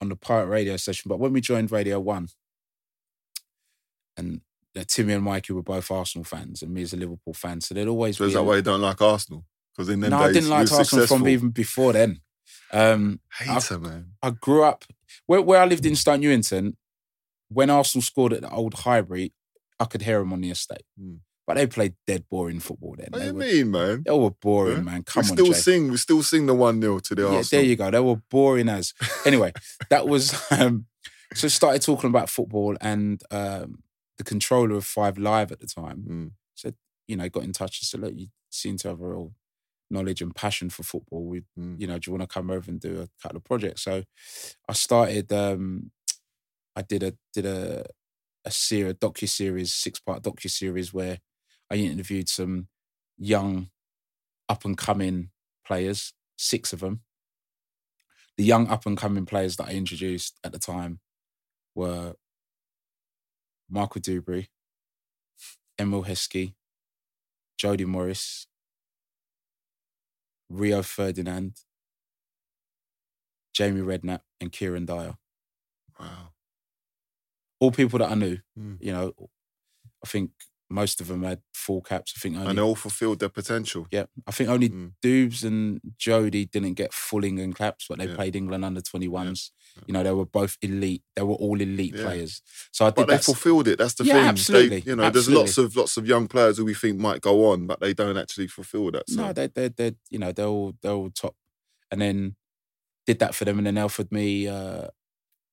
on the pirate radio station, but when we joined Radio One, and uh, Timmy and Mikey were both Arsenal fans, and me as a Liverpool fan, so there'd always So is that a- why you don't like Arsenal? Because in them no, days, I didn't like Arsenal successful. from even before then. Um, hater, man. I grew up where, where I lived in Stoke Newington. When Arsenal scored at the old Highbury, I could hear them on the estate. Hmm. But they played dead boring football then. What do you were, mean, man? they were boring, Huh? man. Come we on, still Jay. sing. We still sing the one 0 to the yeah, Arsenal. there you go. They were boring as. <laughs> Anyway, that was um, so. Started talking about football, and um, the controller of Five Live at the time Mm. said, you know, got in touch and said, look, you seem to have a real knowledge and passion for football. We, Mm. you know, do you want to come over and do a couple of projects? So I started. Um, I did a did a a series, docu series, six part docu series where I interviewed some young, up and coming players, six of them. The young up and coming players that I introduced at the time were Michael Duberry, Emile Heskey, Jody Morris, Rio Ferdinand, Jamie Redknapp, and Kieran Dyer. Wow. All people that I knew. Mm. You know, I think most of them had full caps. I think only And they all fulfilled their potential. Yeah, I think only Mm. Doobs and Jody didn't get full England caps, but they Yeah. played England under 21s. You know, they were both elite. They were all elite Yeah. players. So I did But they fulfilled it. That's the Yeah, thing. They- absolutely, you know, there's lots of lots of young players who we think might go on, but they don't actually fulfill that. So. No, they they they you know they're all they're all top, and then did that for them, and then they offered me uh,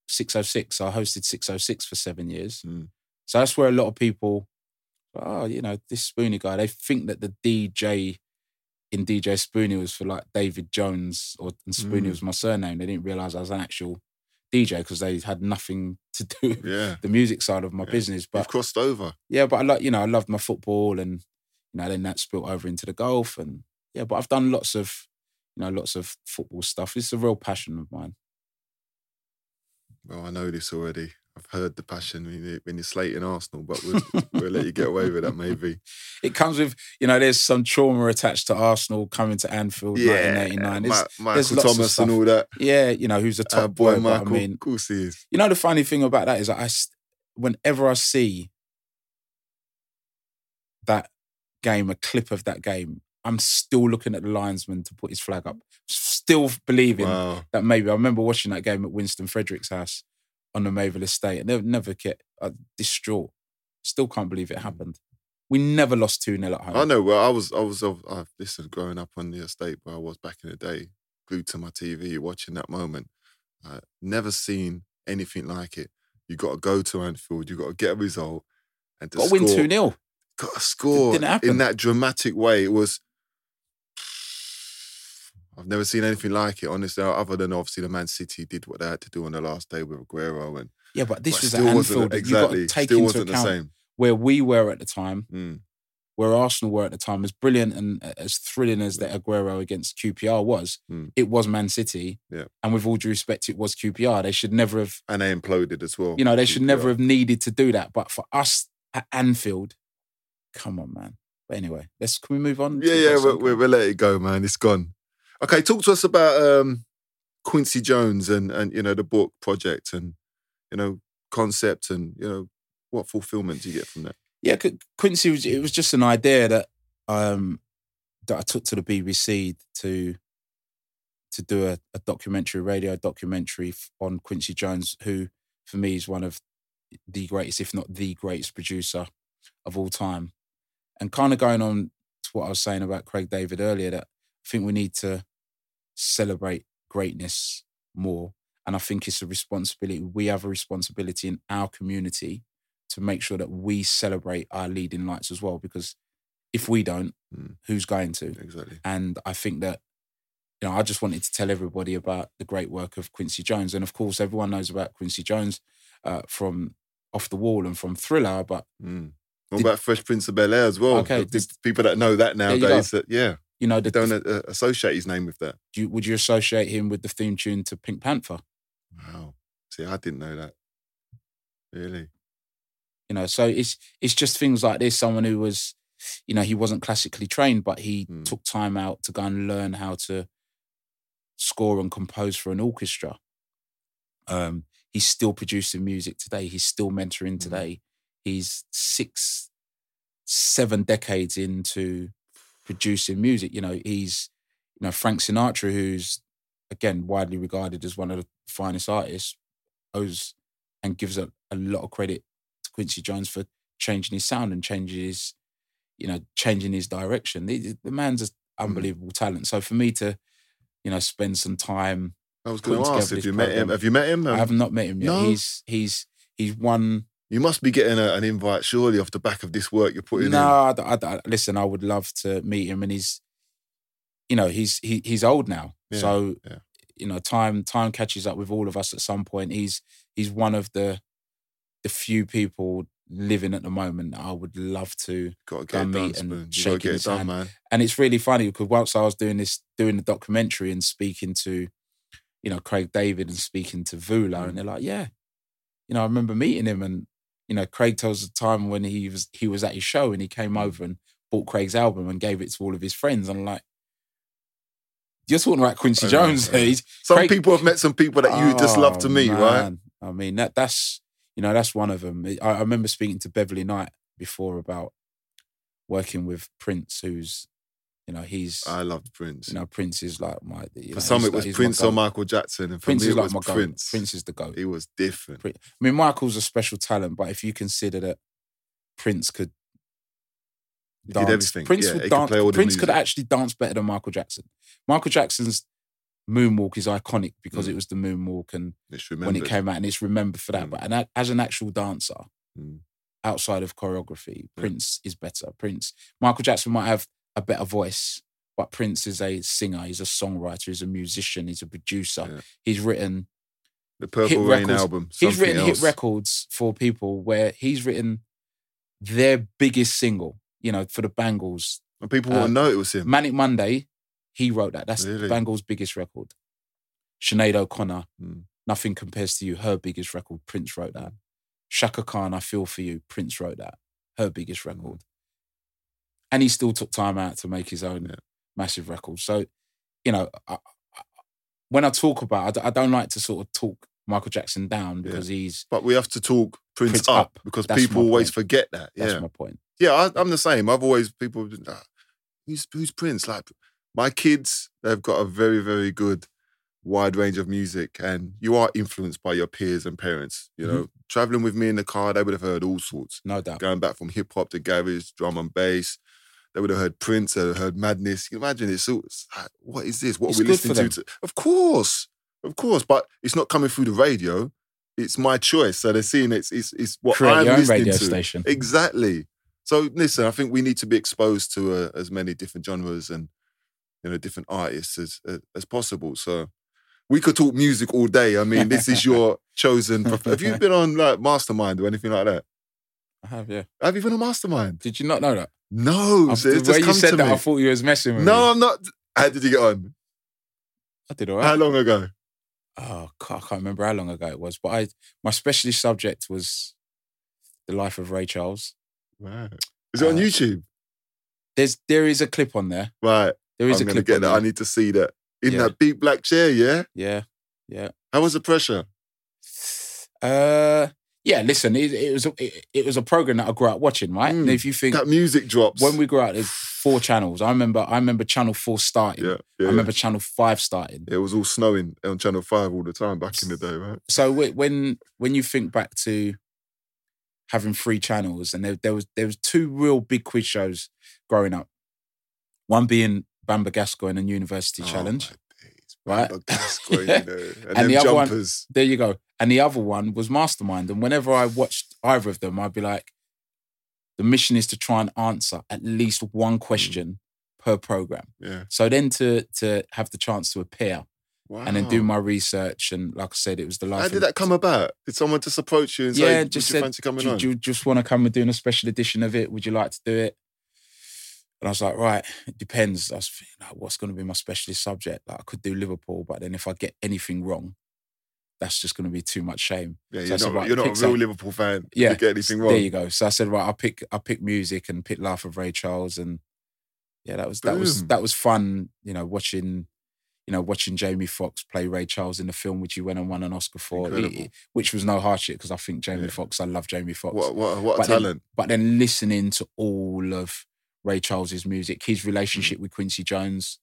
606. I hosted 606 for seven years. Mm. So that's where a lot of people Oh, you know, this Spoony guy. They think that the DJ in DJ Spoony was for like David Jones or and Spoony Mm. was my surname. They didn't realize I was an actual DJ because they had nothing to do with Yeah. the music side of my Yeah. business. But You've crossed over. yeah, but I like you know I loved my football and you know then that spilt over into the golf and yeah, but I've done lots of you know lots of football stuff. It's a real passion of mine. Well, I know this already. I've heard the passion when you- when you're slating Arsenal, but we'll, we'll let you get away with that maybe. <laughs> It comes with you know there's some trauma attached to Arsenal coming to Anfield 1989. Ma- Michael there's lots of Thomas and all that. Yeah, you know who's a uh, top Our boy boy. Michael. I mean, of course he is. you know the funny thing about that is I, whenever I see that game, a clip of that game, I'm still looking at the linesman to put his flag up, still believing Wow. that maybe I remember watching that game at Winston Frederick's house on the Mayville Estate, and they'll never get uh, distraught. Still can't believe it hmm. happened. We never lost two 0 at home. I know. Well, I was, I was, of- I listen, growing up on the estate where I was back in the day, glued to my TV, watching that moment. I never seen anything like it. You got to go to Anfield. You got to get a result, and to Got to win two 0 got to score didn't happen. in that dramatic way. It was. I've never seen anything like it, honestly. Other than obviously the Man City did what they had to do on the last day with Aguero, and Yeah, but this but was still wasn't exactly. You've got to take still wasn't the same. where we were at the time, Mm. where Arsenal were at the time, as brilliant and as thrilling as that Aguero against QPR was, Mm. it was Man City. Yeah. And with all due respect, it was QPR. They should never have, And they imploded as well. you know, they should never have needed to do that. But for us at Anfield, come on, man. But anyway, let's can we move on? Yeah, yeah, we'll, we'll let it go, man. It's gone. Okay, talk to us about um, Quincy Jones and and you know the book project and you know concept and you know what fulfillment do you get from that? Yeah, Quincy was it was just an idea that um that I took to the BBC to to do a, a documentary, a radio documentary on Quincy Jones, who for me is one of the greatest, if not the greatest producer of all time. And kind of going on to what I was saying about Craig David earlier, that I think we need to celebrate greatness more. And I think it's a responsibility. We have a responsibility in our community to make sure that we celebrate our leading lights as well. Because if we don't, Mm. who's going to? Exactly. And I think that, you know, I just wanted to tell everybody about the great work of Quincy Jones. And of course, everyone knows about Quincy Jones uh, from Off the Wall and from Thriller. But, Mm. What Did- about Fresh Prince of Bel Air as well? Okay, the people that know that nowadays, that yeah, you know, the, don't uh, associate his name with that. do you, would you associate him with the theme tune to Pink Panther? Wow. See, I didn't know that. Really? You know, so it's it's just things like this. Someone who was, you know, he wasn't classically trained, but he Mm. took time out to go and learn how to score and compose for an orchestra. Um, he's still producing music today. He's still mentoring Mm. today. He's six, seven decades into producing music. You know, he's, you know, Frank Sinatra, who's again widely regarded as one of the finest artists, owes and gives a, a lot of credit to Quincy Jones for changing his sound and changing his, you know, changing his direction. The, the man's an hmm. unbelievable talent. So for me to, you know, spend some time I was going to ask if you this met him. Have you met him? I have not met him yet. no? He's he's he's one. You must be getting a, an invite surely off the back of this work you're putting No, in. I d- I d- I- listen. I would love to meet him, and he's, you know, he's he, he's old now, Yeah, so yeah. you know, time time catches up with all of us at some point. He's he's one of the the few people living at the moment. that I would love to, go and done, meet and Spoon. You got to shaking it his done, hand. man. and it's really funny because once I was doing this, doing the documentary and speaking to, you know, Craig David and speaking to Vula, Mm. and they're like, yeah, you know, I remember meeting him, and you know, Craig tells the time when he was he was at his show and he came Mm. over and bought Craig's album and gave it to all of his friends. And I'm like, you're talking about Quincy know, Jones. He's Some Craig- people have met some people that you just love to Oh, meet, right? I mean, that that's you know that's one of them. I, I remember speaking to Beverley Knight before about working with Prince, who's you know he's I loved Prince. you know Prince is like my. You know, for some, it was like- he's my Prince or. Michael Jackson, and for Prince me, is like was my goat. Prince. Is the goat. He was different. I mean, Michael's a special talent, but if you consider that Prince could dance, did everything. Prince yeah, would dance. Prince could actually dance better than Michael Jackson. Michael Jackson's moonwalk is iconic because Mm. it was the moonwalk and when it came out, and it's remembered for that. Mm. But an, as an actual dancer, Mm. outside of choreography, Prince is better. Prince, Michael Jackson might have a better voice, but Prince is a singer. He's a songwriter. He's a musician. He's a producer. Yeah. He's written The Purple Rain records. album. He's written else. hit records for people where he's written their biggest single. You know, for the Bangles, And people Uh, wouldn't know it was him. Manic Monday. He wrote that. That's Really? Bangles' biggest record. Sinead O'Connor, Mm. Nothing Compares to You, her biggest record. Prince wrote that. Chaka Khan, I Feel For You, Prince wrote that. Her biggest record. And he still took time out to make his own Yeah. massive record. So, you know, I, I, when I talk about, I don't like to sort of talk Michael Jackson down because he's. But we have to talk Prince, Prince up, up. because That's people always forget that. That's Yeah. my point. Yeah, I, I'm the same. I've always people ah, who's who's Prince? Like my kids, they've got a very very good wide range of music, and you are influenced by your peers and parents. You Mm-hmm. know, traveling with me in the car, they would have heard all sorts. No doubt. Going back from hip hop to garage, drum and bass, they would have heard Prince, they would have heard Madness. You imagine it's, all, it's like, what is this? What It's are we listening to? to? Of course, of course, but it's not coming through the radio. It's my choice. So they're seeing it's it's, it's what Create I'm your own listening radio to. station. Exactly. So listen, I think we need to be exposed to uh, as many different genres and you know different artists as as, as possible. So we could talk music all day. I mean, this is <laughs> your chosen. prof- Have you <laughs> been on like Mastermind or anything like that? I have, yeah. Have you been on Mastermind? Did you not know that? No. I've- so the way just you said that, me. I thought you was messing with me. no, I'm not. How did you get on? I did all right. How long ago? oh, God, I can't remember how long ago it was, but I my specialist subject was the life of Ray Charles. Right. Is it on Uh, YouTube? There's there is a clip on there. Right. There is I'm a clip get on that. there. I need to see that in Yeah. that big black chair. Yeah. Yeah, yeah. How was the pressure? Uh, yeah. Listen, it, it was a, it, it was a program that I grew up watching, right? And Mm, if you think That music drops. when we grew up, there's four channels. I remember I remember Channel Four starting. yeah, yeah, I remember Channel Five starting. It was all snowing on Channel Five all the time back in the day, right? so when when you think back to having three channels and there, there was there was two real big quiz shows growing up one being Bamber Gascoigne and a University Challenge Oh, days. Right? Bamber Gascoigne, you know, and, And the other one- there you go and the other one was Mastermind and whenever I watched either of them I'd be like the mission is to try and answer at least Mm. one question per program yeah. so then to to have the chance to appear Wow. and then do my research and like I said it was the last. How did that come about? Did someone just approach you and say, yeah, "Would just you said, fancy coming do, on?" do you just want to come and doing a special edition of it? Would you like to do it? And I was like, right, it depends. I was thinking, like, what's going to be my specialist subject? Like, I could do Liverpool, but then if I get anything wrong, that's just going to be too much shame. yeah, So I you're said, not, right, you're not a real some- Liverpool fan. if Yeah, you get anything wrong. There you go. So I said, right, I'll pick, I'll pick music and pick Life of Ray Charles, and yeah, that was that was that was fun. You know, watching. You know, watching Jamie Foxx play Ray Charles in the film, which he went and won an Oscar for, it- which was no hardship because I think Jamie Yeah. Foxx, I love Jamie Foxx. What, what, what a But then- talent! but then listening to all of Ray Charles's music, his Mm. relationship with Quincy Jones,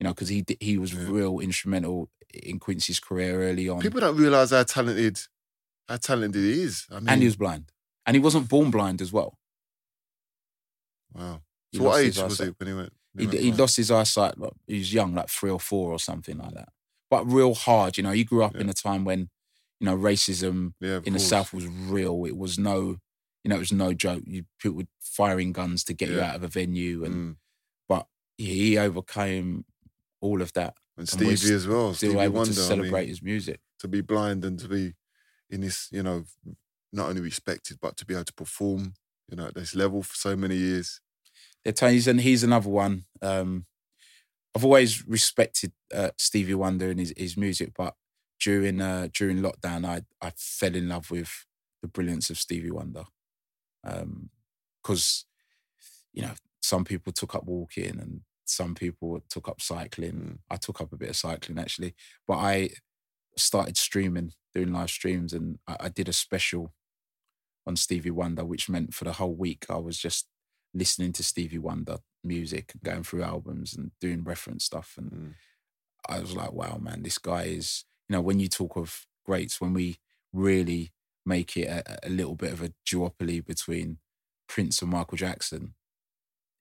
you know, because he he was Yeah. real instrumental in Quincy's career early on, People don't realize how talented, how talented he is. I mean, and he was blind, and he wasn't born blind as well. wow. He So what lost age his was he eyesight. when he went? He, went he lost his eyesight. Like, he was young, like three or four or something like that. But real hard, you know. He grew up in a time when, you know, racism Yeah, in the. South was real. It was no, you know, it was no joke. You people were firing guns to get you out of a venue, and Mm. but he, overcame all of that. And and Stevie as well. Still Stevie able Wonder. to I celebrate mean, his music. to be blind and to be in this, you know, not only respected but to be able to perform, you know, at this level for so many years. They're and he's another one. Um, I've always respected uh, Stevie Wonder and his, his music, but during uh, during lockdown, I I fell in love with the brilliance of Stevie Wonder, because you know some people took up walking and some people took up cycling. Mm. I took up a bit of cycling actually, but I started streaming, doing live streams, and I, I did a special on Stevie Wonder, which meant for the whole week I was just listening to Stevie Wonder music, and going through albums and doing reference stuff. And Mm. I was like, wow, man, this guy is, you know, when you talk of greats, when we really make it a, a little bit of a duopoly between Prince and Michael Jackson,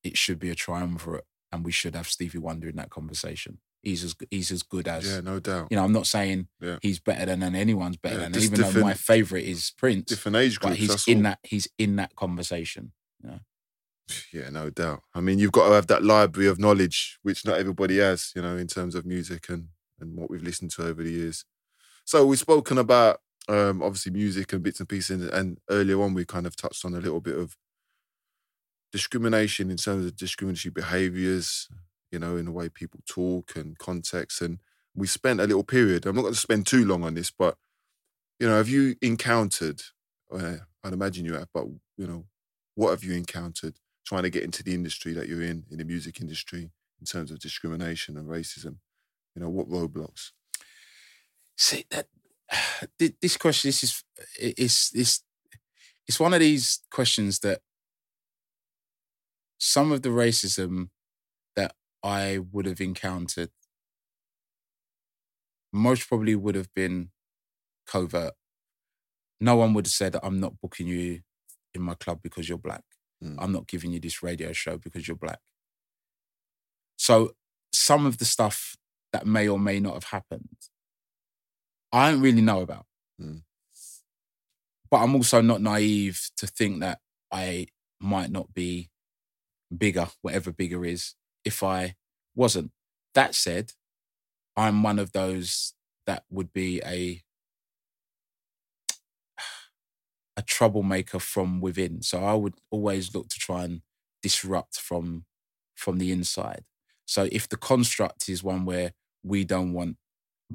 it should be a triumvirate and we should have Stevie Wonder in that conversation. he's as he's as good as. Yeah, no doubt. You know, I'm not saying Yeah. he's better than and anyone's better Yeah, than. Even though my favorite is Prince, Different age groups. but he's in all. that he's in that conversation. <sighs> Yeah, no doubt. I mean, you've got to have that library of knowledge, which not everybody has, you know, in terms of music and and what we've listened to over the years. So we've spoken about um, obviously music and bits and pieces, and, and earlier on we kind of touched on a little bit of discrimination in terms of discriminatory behaviours, you know, in the way people talk and context. And we spent a little period. I'm not going to spend too long on this, but you know, have you encountered? Uh, I'd imagine you have, but you know, what have you encountered trying to get into the industry that you're in, in the music industry, in terms of discrimination and racism? You know, what roadblocks? See that <sighs> this question this is it's it's it's one of these questions that some of the racism that I would have encountered most probably would have been covert. No one would have said I'm not booking you in my club because you're black. Mm. I'm not giving you this radio show because you're black. So some of the stuff that may or may not have happened, I don't really know about. Mm. But I'm also not naive to think that I might not be bigger, whatever bigger is, if I wasn't. That said, I'm one of those that would be a a troublemaker from within. So I would always look to try and disrupt from from the inside. So if the construct is one where we don't want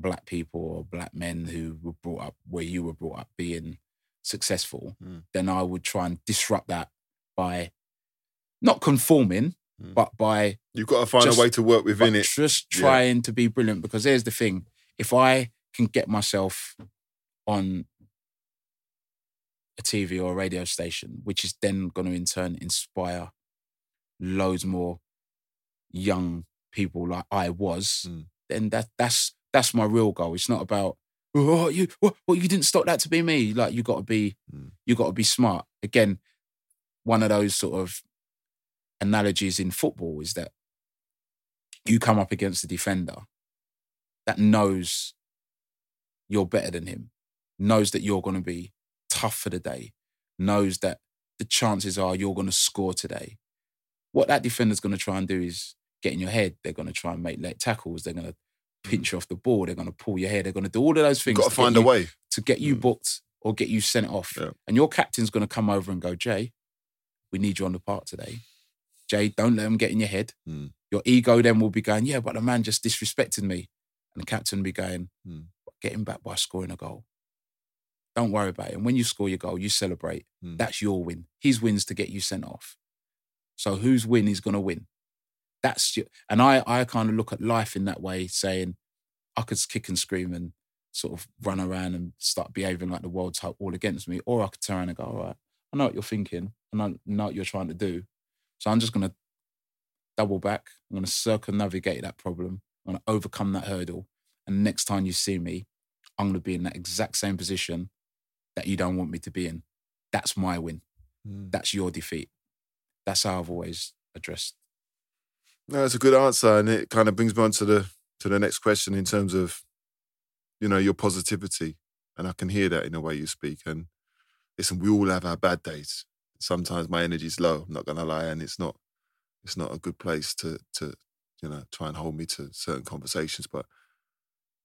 black people or black men who were brought up where you were brought up being successful, Mm. then I would try and disrupt that by not conforming, Mm. but by You've got to find Just- a way to work within it. just Yeah. trying to be brilliant. Because there's the thing: if I can get myself on a TV or a radio station, which is then going to in turn inspire loads more young people like I was, Mm. then that that's that's my real goal. It's not about oh you what, what you didn't stop that to be me. Like you got to be Mm. you got to be smart. Again, one of those sort of analogies in football is that you come up against a defender that knows you're better than him, knows that you're going to be tough for the day, knows that the chances are you're going to score today. What that defender's going to try and do is get in your head. They're going to try and make late tackles. They're going to pinch you off the ball. They're going to pull your hair. They're going to do all of those You've things. got to find a way. to get you Mm. booked or get you sent off. Yeah. And your captain's going to come over and go, Jay, we need you on the park today. Jay, don't let them get in your head. Mm. Your ego then will be going, yeah, but the man just disrespected me. And the captain will be going, Mm. get him back by scoring a goal. Don't worry about it. And when you score your goal, you celebrate. Mm. That's your win. His win's to get you sent off. So whose win is going to win? That's your, and I, I kind of look at life in that way, saying I could kick and scream and sort of run around and start behaving like the world's all against me, or I could turn around and go, all right, I know what you're thinking, and I know what you're trying to do. So I'm just going to double back. I'm going to circumnavigate that problem. I'm going to overcome that hurdle. And next time you see me, I'm going to be in that exact same position that you don't want me to be in. That's my win. Mm. That's your defeat. That's how I've always addressed. No, that's a good answer, and it kind of brings me on to the to the next question in terms of, you know, your positivity, and I can hear that in the way you speak. And listen, we all have our bad days. Sometimes my energy's low. I'm not gonna lie, and it's not it's not a good place to to you know try and hold me to certain conversations. But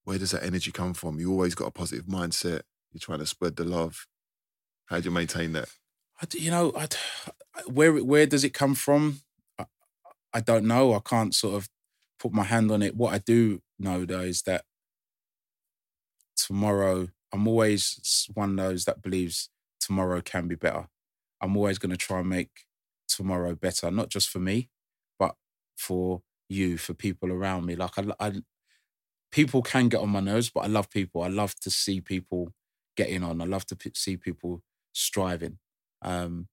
where does that energy come from? You always got a positive mindset. You're trying to spread the love. How do you maintain that? I you know, I where where does it come from? I, I don't know. I can't sort of put my hand on it. What I do know though is that tomorrow, I'm always one of those that believes tomorrow can be better. I'm always going to try and make tomorrow better, not just for me, but for you, for people around me. Like I, I people can get on my nerves, but I love people. I love to see people getting on. I love to p- see people striving. Um,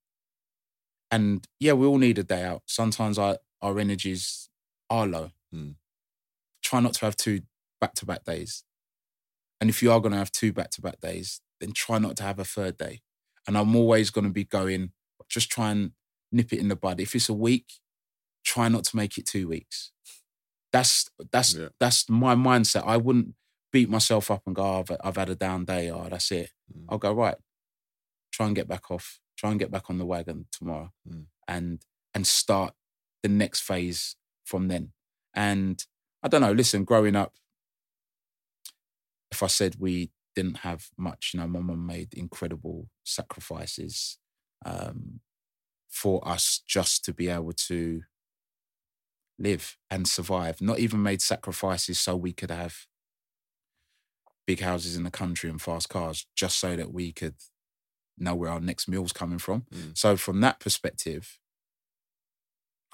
and yeah, we all need a day out. Sometimes our, our energies are low. Mm. Try not to have two back to back days. And if you are going to have two back to back days, then try not to have a third day. And I'm always going to be going, just try and nip it in the bud. If it's a week, try not to make it two weeks. That's that's Yeah. that's my mindset. I wouldn't beat myself up and go, oh, I've, I've had a down day. Oh, that's it. Mm. I'll go right. Try and get back off. Try and get back on the wagon tomorrow, Mm. and and start the next phase from then. And I don't know. Listen, growing up, if I said we didn't have much, you know, my mum made incredible sacrifices um, for us just to be able to live and survive. Not even made sacrifices so we could have big houses in the country and fast cars, just so that we could know where our next meal's coming from. Mm. So from that perspective,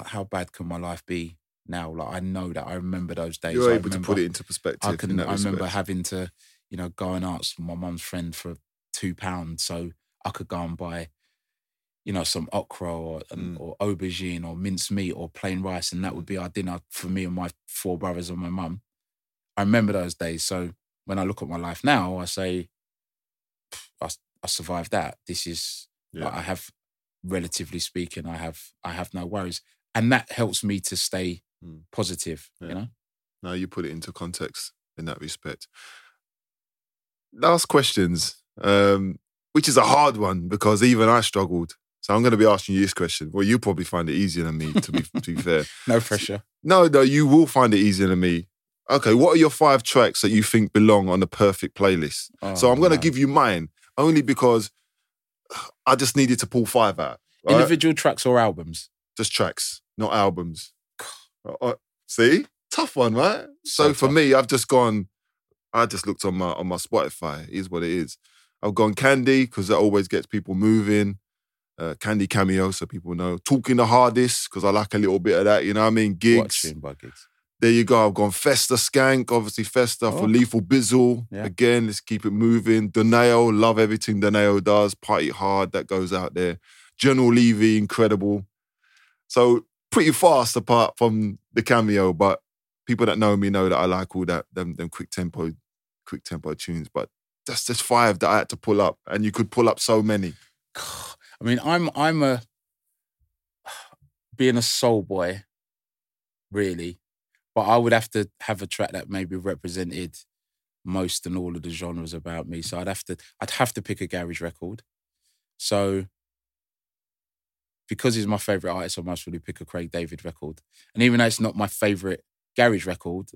how bad can my life be now? Like I know that I remember those days. You're I able to remember- put it into perspective. I can. that I remember having to, you know, go and ask my mum's friend for two pounds so I could go and buy, you know, some okra or Mm. or aubergine or minced meat or plain rice, and that would be our dinner for me and my four brothers and my mum. I remember those days. So when I look at my life now, I say, I, I survived that. This is. Yeah. like, I have, relatively speaking, I have I have no worries, and that helps me to stay Mm. positive. Yeah. You know. Now you put it into context in that respect. Last questions, um, which is a hard one because even I struggled. So I'm going to be asking you this question. Well, you probably find it easier than me, to be to be <laughs> fair. No pressure. No, no, you will find it easier than me. Okay, what are your five tracks that you think belong on the perfect playlist? so Oh, I'm going to give you mine only because <sighs> I just needed to pull five out. right? individual tracks or albums. just tracks, not albums. Uh, uh, see, tough one, right? So, So for me, I've just gone. I just looked on my on my Spotify. It is what it is. I've gone Candy because that always gets people moving. Uh, Candy Cameo, so people know. Talking the hardest because I like a little bit of that. You know what I mean? Giggs. Giggs? There you go. I've gone Fester Skank, obviously Fester for Oh. Lethal Bizzle. Yeah. Again, let's keep it moving. Donae'o, love everything Donae'o does. Party hard, that goes out there. General Levy, incredible. So pretty fast apart from the Cameo, but people that know me know that I like all that them them quick tempo, quick tempo tunes. But that's just five that I had to pull up, and you could pull up so many. <sighs> I mean, I'm I'm a <sighs> being a soul boy, really, but I would have to have a track that maybe represented most and all of the genres about me. So I'd have to I'd have to pick a garage record. So because he's my favorite artist, I must really pick a Craig David record. And even though it's not my favorite garage record,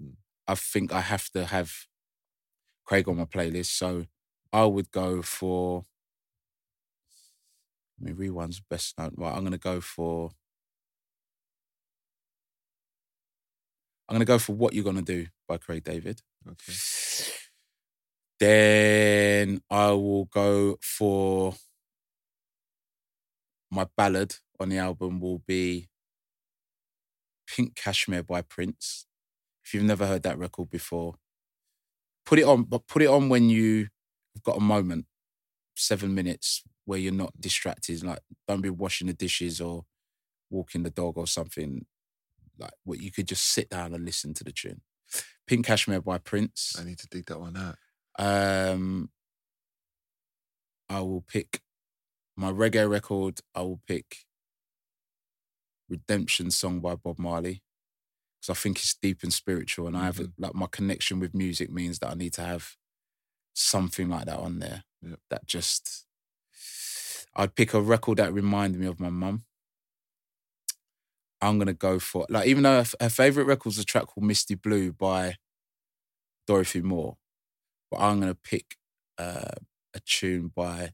I think I have to have Craig on my playlist. So I would go for. I mean, Rewind's best known. Right, I'm going to go for. I'm going to go for What You're Gonna Do by Craig David. Okay. Then I will go for my ballad on the album will be Pink Cashmere by Prince. If you've never heard that record before, put it on, but put it on when you've got a moment, seven minutes where you're not distracted. Like, don't be washing the dishes or walking the dog or something. Like, what you could just sit down and listen to the tune. Pink Cashmere by Prince. I need to dig that one out. Um, I will pick my reggae record. I will pick Redemption Song by Bob Marley because I think it's deep and spiritual, and I have Mhm. like my connection with music means that I need to have something like that on there. Yep. That just I'd pick a record that reminded me of my mum. I'm gonna go for like even though her, her favorite record's a track called Misty Blue by Dorothy Moore, but I'm gonna pick uh, a tune by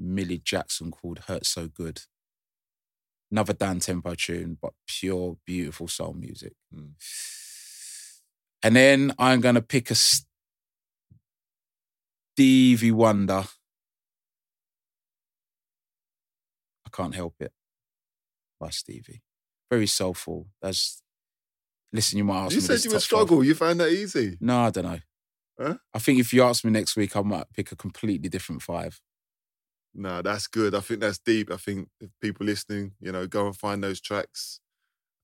Millie Jackson called "Hurt So Good." Another down tempo tune, but pure, beautiful soul music. Mm. And then I'm gonna pick a Stevie Wonder. I can't help it by Stevie. Very soulful. That's listen. You might ask You said you would top five. struggle. You found that easy. No, I don't know. Huh? I think if you ask me next week, I might pick a completely different five. No, that's good. I think that's deep. I think if people listening, you know, go and find those tracks.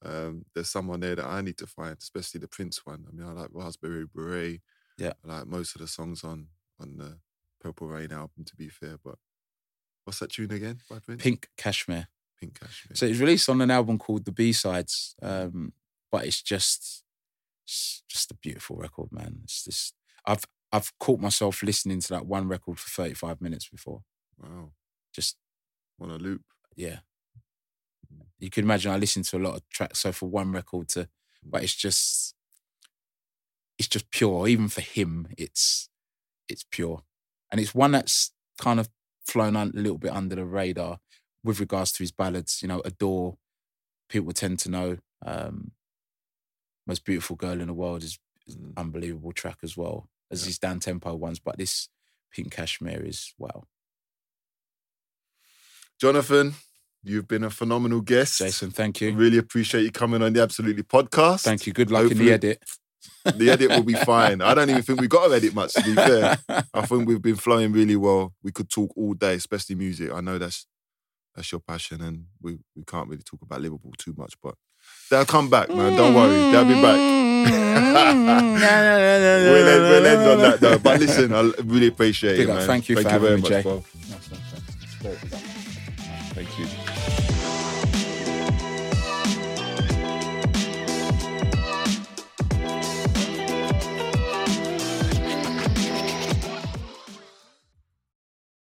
Um, there's someone there that I need to find, especially the Prince one. I mean, I like Raspberry Beret. Yeah. I like most of the songs on on the Purple Rain album. To be fair, but what's that tune again by Prince? Pink Cashmere. Pink Cashmere. So it's released on an album called The B Sides um, but it's just it's just a beautiful record, man. It's just I've I've caught myself listening to that one record for 35 minutes before. Wow. Just On a loop. yeah. Hmm. You can imagine I listen to a lot of tracks, so for one record to hmm. but it's just it's just pure. Even for him, it's it's pure. And it's one that's kind of flown a little bit under the radar with regards to his ballads. You know, Adore, people tend to know. Um, Most Beautiful Girl in the World is, an hmm. unbelievable track as well, as his down tempo ones. But this Pink Cashmere is wow. Johnathan, you've been a phenomenal guest. Jason, thank you. really appreciate you coming on the Absolutely podcast. Thank you. Good luck in the edit. The edit will be <laughs> fine. I don't even think we've got to edit much, to be fair. I think we've been flowing really well. We could talk all day, especially music. I know that's that's your passion, and we, we can't really talk about Liverpool too much, but they'll come back, man. Don't worry, they'll be back. <laughs> we'll, end, we'll end on that though. But listen, I really appreciate Big it, up. man. Thank you for Thank you having very me, much, Jay. Thank you.